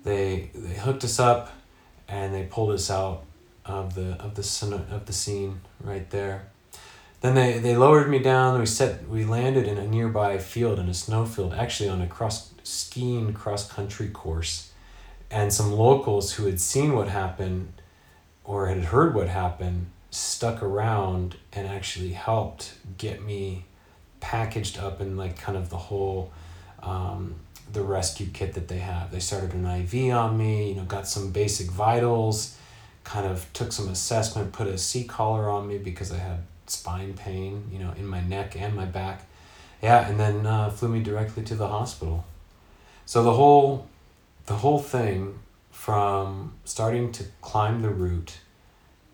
they they hooked us up and they pulled us out of the of the of the scene right there. Then they, they lowered me down. We set we landed in a nearby field in a snowfield actually on a cross skiing cross country course. And some locals who had seen what happened or had heard what happened stuck around and actually helped get me packaged up in like kind of the whole um, the rescue kit that they have. They started an IV on me, you know, got some basic vitals, kind of took some assessment, put a C collar on me because I had spine pain, you know, in my neck and my back. Yeah, and then uh, flew me directly to the hospital. So the whole, the whole thing, from starting to climb the route,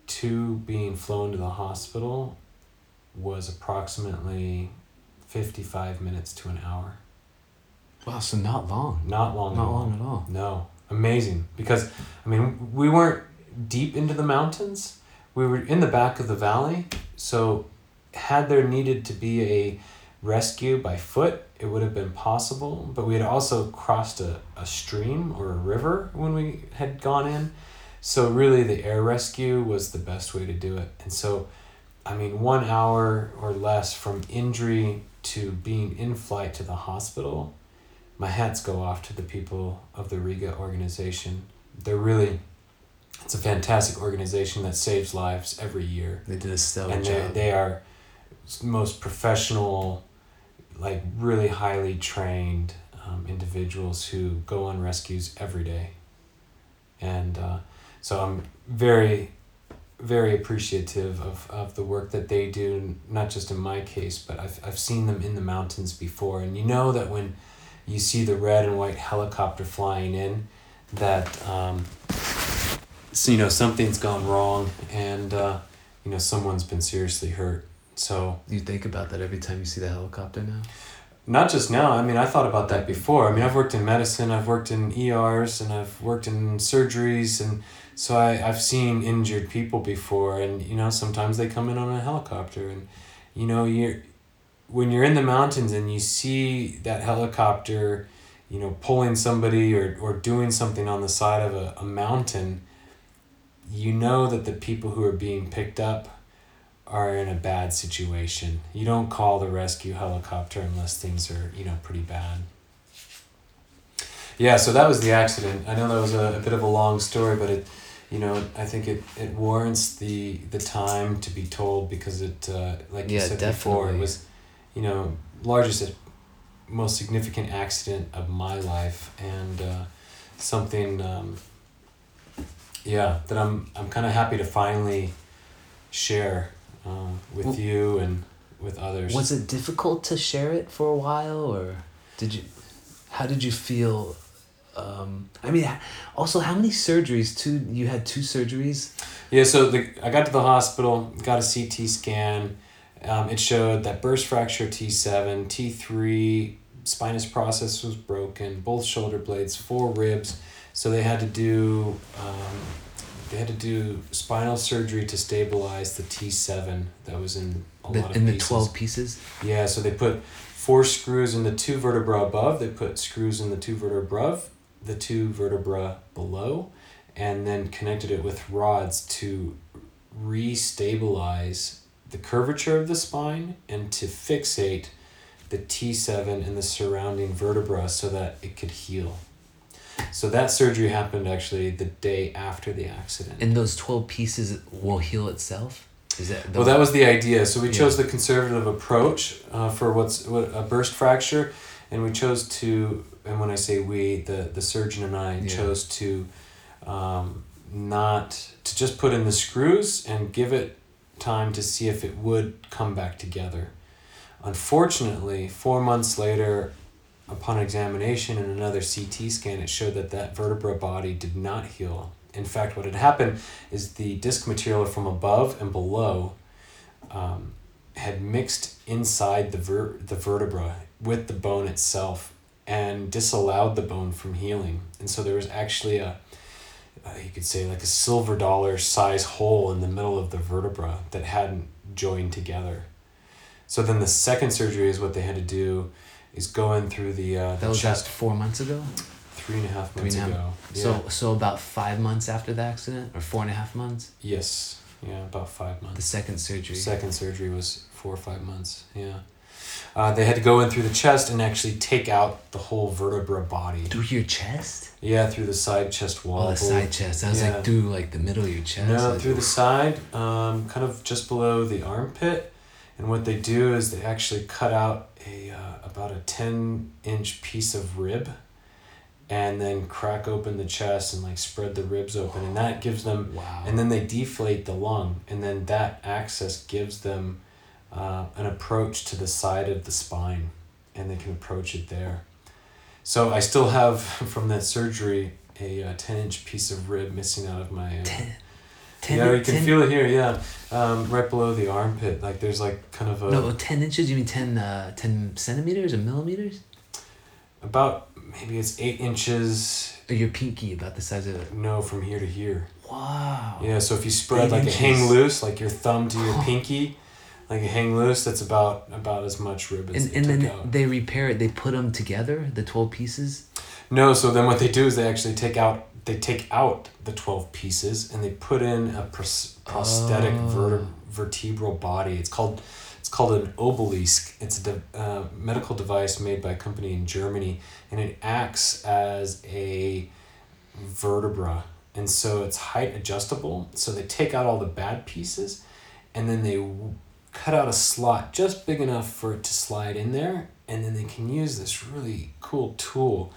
to being flown to the hospital, was approximately fifty five minutes to an hour. Wow, so not long. Not long. Not at long at all. No, amazing. Because I mean, we weren't deep into the mountains. We were in the back of the valley. So, had there needed to be a rescue by foot, it would have been possible. But we had also crossed a, a stream or a river when we had gone in. So really, the air rescue was the best way to do it. And so, I mean, one hour or less from injury to being in flight to the hospital my hats go off to the people of the Rega organization. They're really, it's a fantastic organization that saves lives every year. They did a stellar and job. they are most professional, like really highly trained um, individuals who go on rescues every day. And uh, so I'm very, very appreciative of, of the work that they do, not just in my case, but I've, I've seen them in the mountains before. And you know that when you see the red and white helicopter flying in, that um, so, you know something's gone wrong, and uh, you know someone's been seriously hurt. So you think about that every time you see the helicopter now. not just now. I mean, I thought about that before. I mean, I've worked in medicine, I've worked in ERs, and I've worked in surgeries, and so I I've seen injured people before, and you know sometimes they come in on a helicopter, and you know you're when you're in the mountains and you see that helicopter, you know, pulling somebody or or doing something on the side of a, a mountain. you know that the people who are being picked up are in a bad situation. You don't call the rescue helicopter unless things are, you know, pretty bad. Yeah, so that was the accident. I know that was a, a bit of a long story, but it, you know, I think it, it warrants the the time to be told because it, uh, like you Yeah, said before, it was, you know, largest, most significant accident of my life, and uh, something, um, yeah, that I'm I'm kind of happy to finally share um, with Well- you and with others. Was it difficult to share it for a while, or did you? How did you feel? Um, I mean, also, how many surgeries? Two. You had two surgeries. Yeah, so the I got to the hospital, got a CT scan. Um, it showed that burst fracture T seven, T three, spinous process was broken, both shoulder blades, four ribs. So they had to do um, they had to do spinal surgery to stabilize the T seven that was in a The, lot of in the twelve pieces. Yeah, so they put four screws in the two vertebra above. They put screws in the two vertebra above, the two vertebra below, and then connected it with rods to re-stabilize the curvature of the spine and to fixate the T7 and the surrounding vertebra so that it could heal. So that surgery happened actually the day after the accident. And those twelve pieces will heal itself. Is that? The, Well, that was the idea. So we Yeah. chose the conservative approach uh, for what's what a burst fracture, and we chose to. And when I say we, the the surgeon and I Yeah. chose to, um, not to just put in the screws and give it time to see if it would come back together. Unfortunately, four months later, upon examination and another CT scan, it showed that that vertebra body did not heal. In fact, what had happened is the disc material from above and below um, had mixed inside the ver- the vertebra with the bone itself and disallowed the bone from healing. And so there was actually a you could say like a silver dollar size hole in the middle of the vertebra that hadn't joined together. So then the second surgery is what they had to do is go in through the, uh, that the was chest just four months ago. Three and a half months and a ago. So so about five months after the accident, or four and a half months. yes, yeah, about five months. The second surgery. Second surgery was four or five months. Yeah, uh, they had to go in through the chest and actually take out the whole vertebra body. Through your chest. Yeah, through the side chest wall. Oh, the side chest. I was Yeah. like through like the middle of your chest. No, like- through the side, um, kind of just below the armpit. And what they do is they actually cut out a uh, about a ten inch piece of rib, and then crack open the chest and like spread the ribs open, and that gives them. Wow. And then they deflate the lung, and then that access gives them uh, an approach to the side of the spine, and they can approach it there. So I still have from that surgery a uh, ten inch piece of rib missing out of my. Uh, ten. Ten. yeah, you can 10 feel it here. Yeah, um, right below the armpit. Like there's like kind of a No, ten inches. You mean 10, uh, 10 centimeters or millimeters? about maybe it's eight inches. Or your pinky, about the size of it. No, from here to here. Wow. Yeah, so if you spread Eight like a hang loose, like your thumb to your pinky, like a hang loose, that's about about as much rib as And, they and then out. they repair it. They put them together, the twelve pieces. No, so then what they do is they actually take out they take out the twelve pieces and they put in a pros- prosthetic Oh. verte- vertebral body. It's called it's called an obelisc. It's a de- uh, medical device made by a company in Germany, and it acts as a vertebra, and so it's height adjustable. So they take out all the bad pieces, and then they cut out a slot just big enough for it to slide in there, and then they can use this really cool tool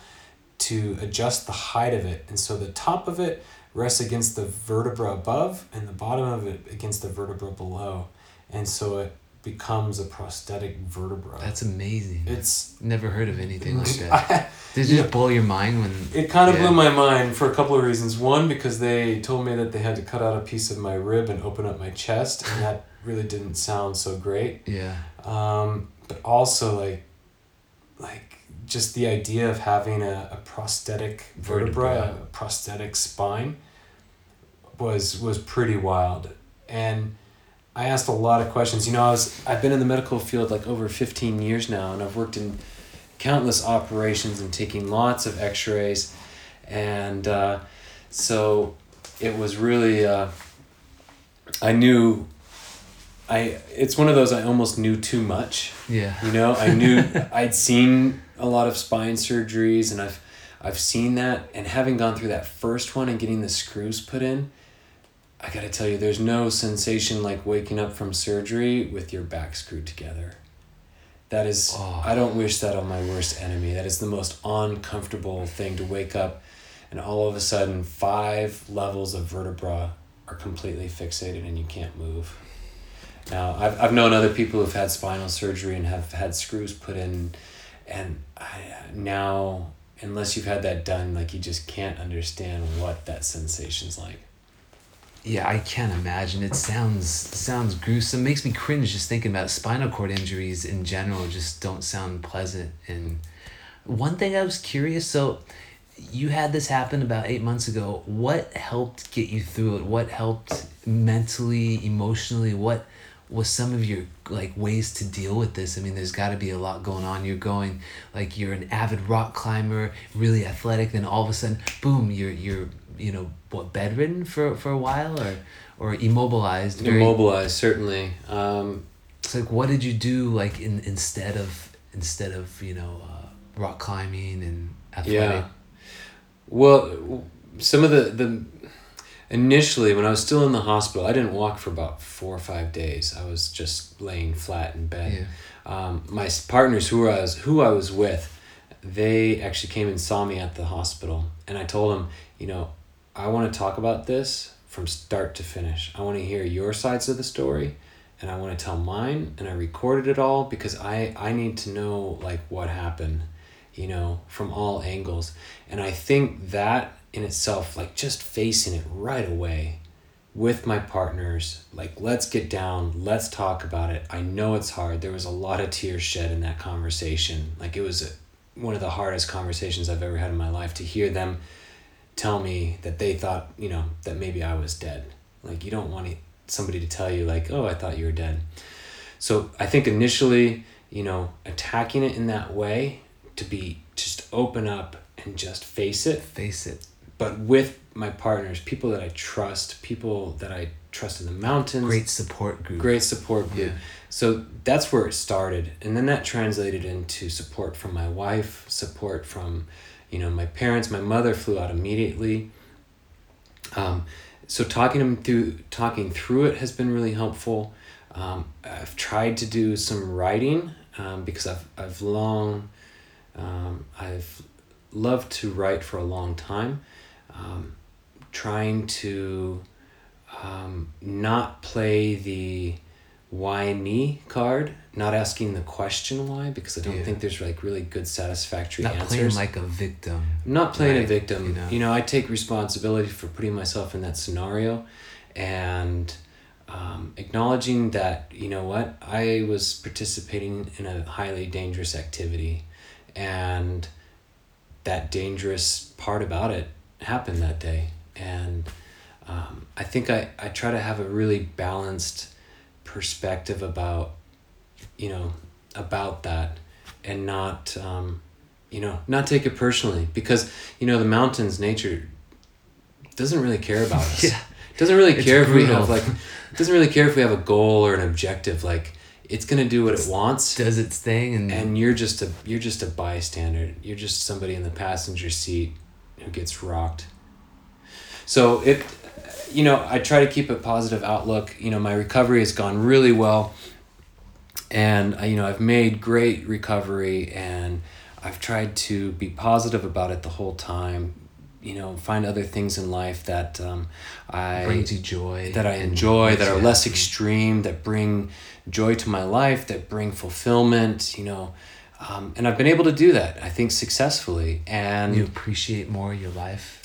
to adjust the height of it. And so the top of it rests against the vertebra above, and the bottom of it against the vertebra below, and so it becomes a prosthetic vertebra. That's amazing. it's Never heard of anything like that. Did it just blow your mind when? It kind of Yeah. blew my mind for a couple of reasons. One, because they told me that they had to cut out a piece of my rib and open up my chest, and that really didn't sound so great. Yeah. Um, but also like, like just the idea of having a, a prosthetic vertebra, Vertebra. a prosthetic spine, was was pretty wild, and I asked a lot of questions. You know, I was I've been in the medical field like over fifteen years now, and I've worked in countless operations and taking lots of X-rays, and uh, so it was really uh, I knew I it's one of those I almost knew too much. Yeah. You know, I knew I'd seen a lot of spine surgeries and I've I've seen that and having gone through that first one and getting the screws put in, I got to tell you there's no sensation like waking up from surgery with your back screwed together. That is Oh. I don't wish that on my worst enemy. That is the most uncomfortable thing to wake up and all of a sudden five levels of vertebra are completely fixated and you can't move. Now, I've, I've known other people who've had spinal surgery and have had screws put in, and I, now, unless you've had that done, like you just can't understand what that sensation's like. Yeah, I can't imagine. It sounds sounds gruesome. Makes me cringe just thinking about it. spinal cord injuries in general. Just don't sound pleasant. And one thing I was curious. So, you had this happen about eight months ago. What helped get you through it? What helped mentally, emotionally? What was some of your like ways to deal with this? I mean, there's got to be a lot going on. You're going like you're an avid rock climber, really athletic. Then all of a sudden, boom! You're you're you know what bedridden for for a while or or immobilized. very- Immobilized, certainly. Um, It's like what did you do like in instead of instead of you know uh, rock climbing and athletic? Yeah. Well, some of the the initially when I was still in the hospital, I didn't walk for about four or five days. I was just laying flat in bed. Yeah. Um, my partners who I was who I was with, they actually came and saw me at the hospital, and I told them, you know, I want to talk about this from start to finish. I want to hear your sides of the story, and I want to tell mine, and I recorded it all because I I need to know like what happened, you know, from all angles, and I think that in itself, like just facing it right away with my partners like let's get down let's talk about it. I know it's hard. There was a lot of tears shed in that conversation. Like it was one of the hardest conversations i've ever had in my life to hear them tell me that they thought you know that maybe i was dead like you don't want somebody to tell you like oh i thought you were dead so i think initially you know attacking it in that way to be just open up and just face it Face it. but with my partners, people that I trust, people that I trust in the mountains, Great support group. great support group. Yeah. So that's where it started, and then that translated into support from my wife, support from, you know, my parents. My mother flew out immediately. Um, so talking them through, talking through it has been really helpful. Um, I've tried to do some writing um, because I've I've long, um, I've loved to write for a long time. Um, trying to um, not play the why me card, not asking the question why, because I don't Yeah. think there's like really good satisfactory Not answers. playing like a victim. I'm not playing a victim. you know. You know, I take responsibility for putting myself in that scenario and um, acknowledging that, you know what, I was participating in a highly dangerous activity and that dangerous part about it happened that day. And um, I think I, I try to have a really balanced perspective about, you know, about that and not, um, you know, not take it personally because, you know, the mountains, nature doesn't really care about us. Yeah. Doesn't really It's care if we have like, doesn't really care if we have a goal or an objective. Like, it's gonna do what it wants Does its thing and, and you're just a you're just a bystander you're just somebody in the passenger seat who gets rocked so it you know i try to keep a positive outlook you know my recovery has gone really well and you know i've made great recovery and i've tried to be positive about it the whole time you know find other things in life that um, i brings you joy. that I enjoy, that are less extreme, that bring joy to my life, that bring fulfillment, you know. Um, and I've been able to do that, I think, successfully. And You appreciate more your life.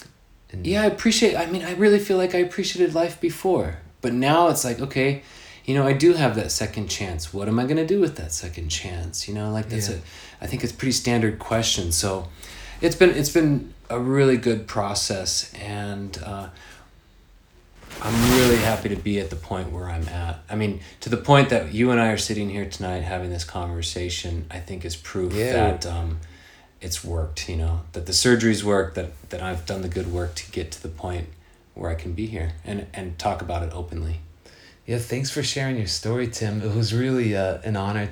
And yeah, I appreciate, I mean, I really feel like I appreciated life before. But now it's like, okay, you know, I do have that second chance. What am I going to do with that second chance? You know, like that's Yeah. a, I think it's pretty standard question. So it's been, it's been a really good process. And, uh, I'm really happy to be at the point where I'm at. I mean, to the point that you and I are sitting here tonight having this conversation, I think is proof Yeah. that um, it's worked, you know, that the surgery's worked, that, that I've done the good work to get to the point where I can be here and and talk about it openly. Yeah, thanks for sharing your story, Tim. It was really uh, an honor to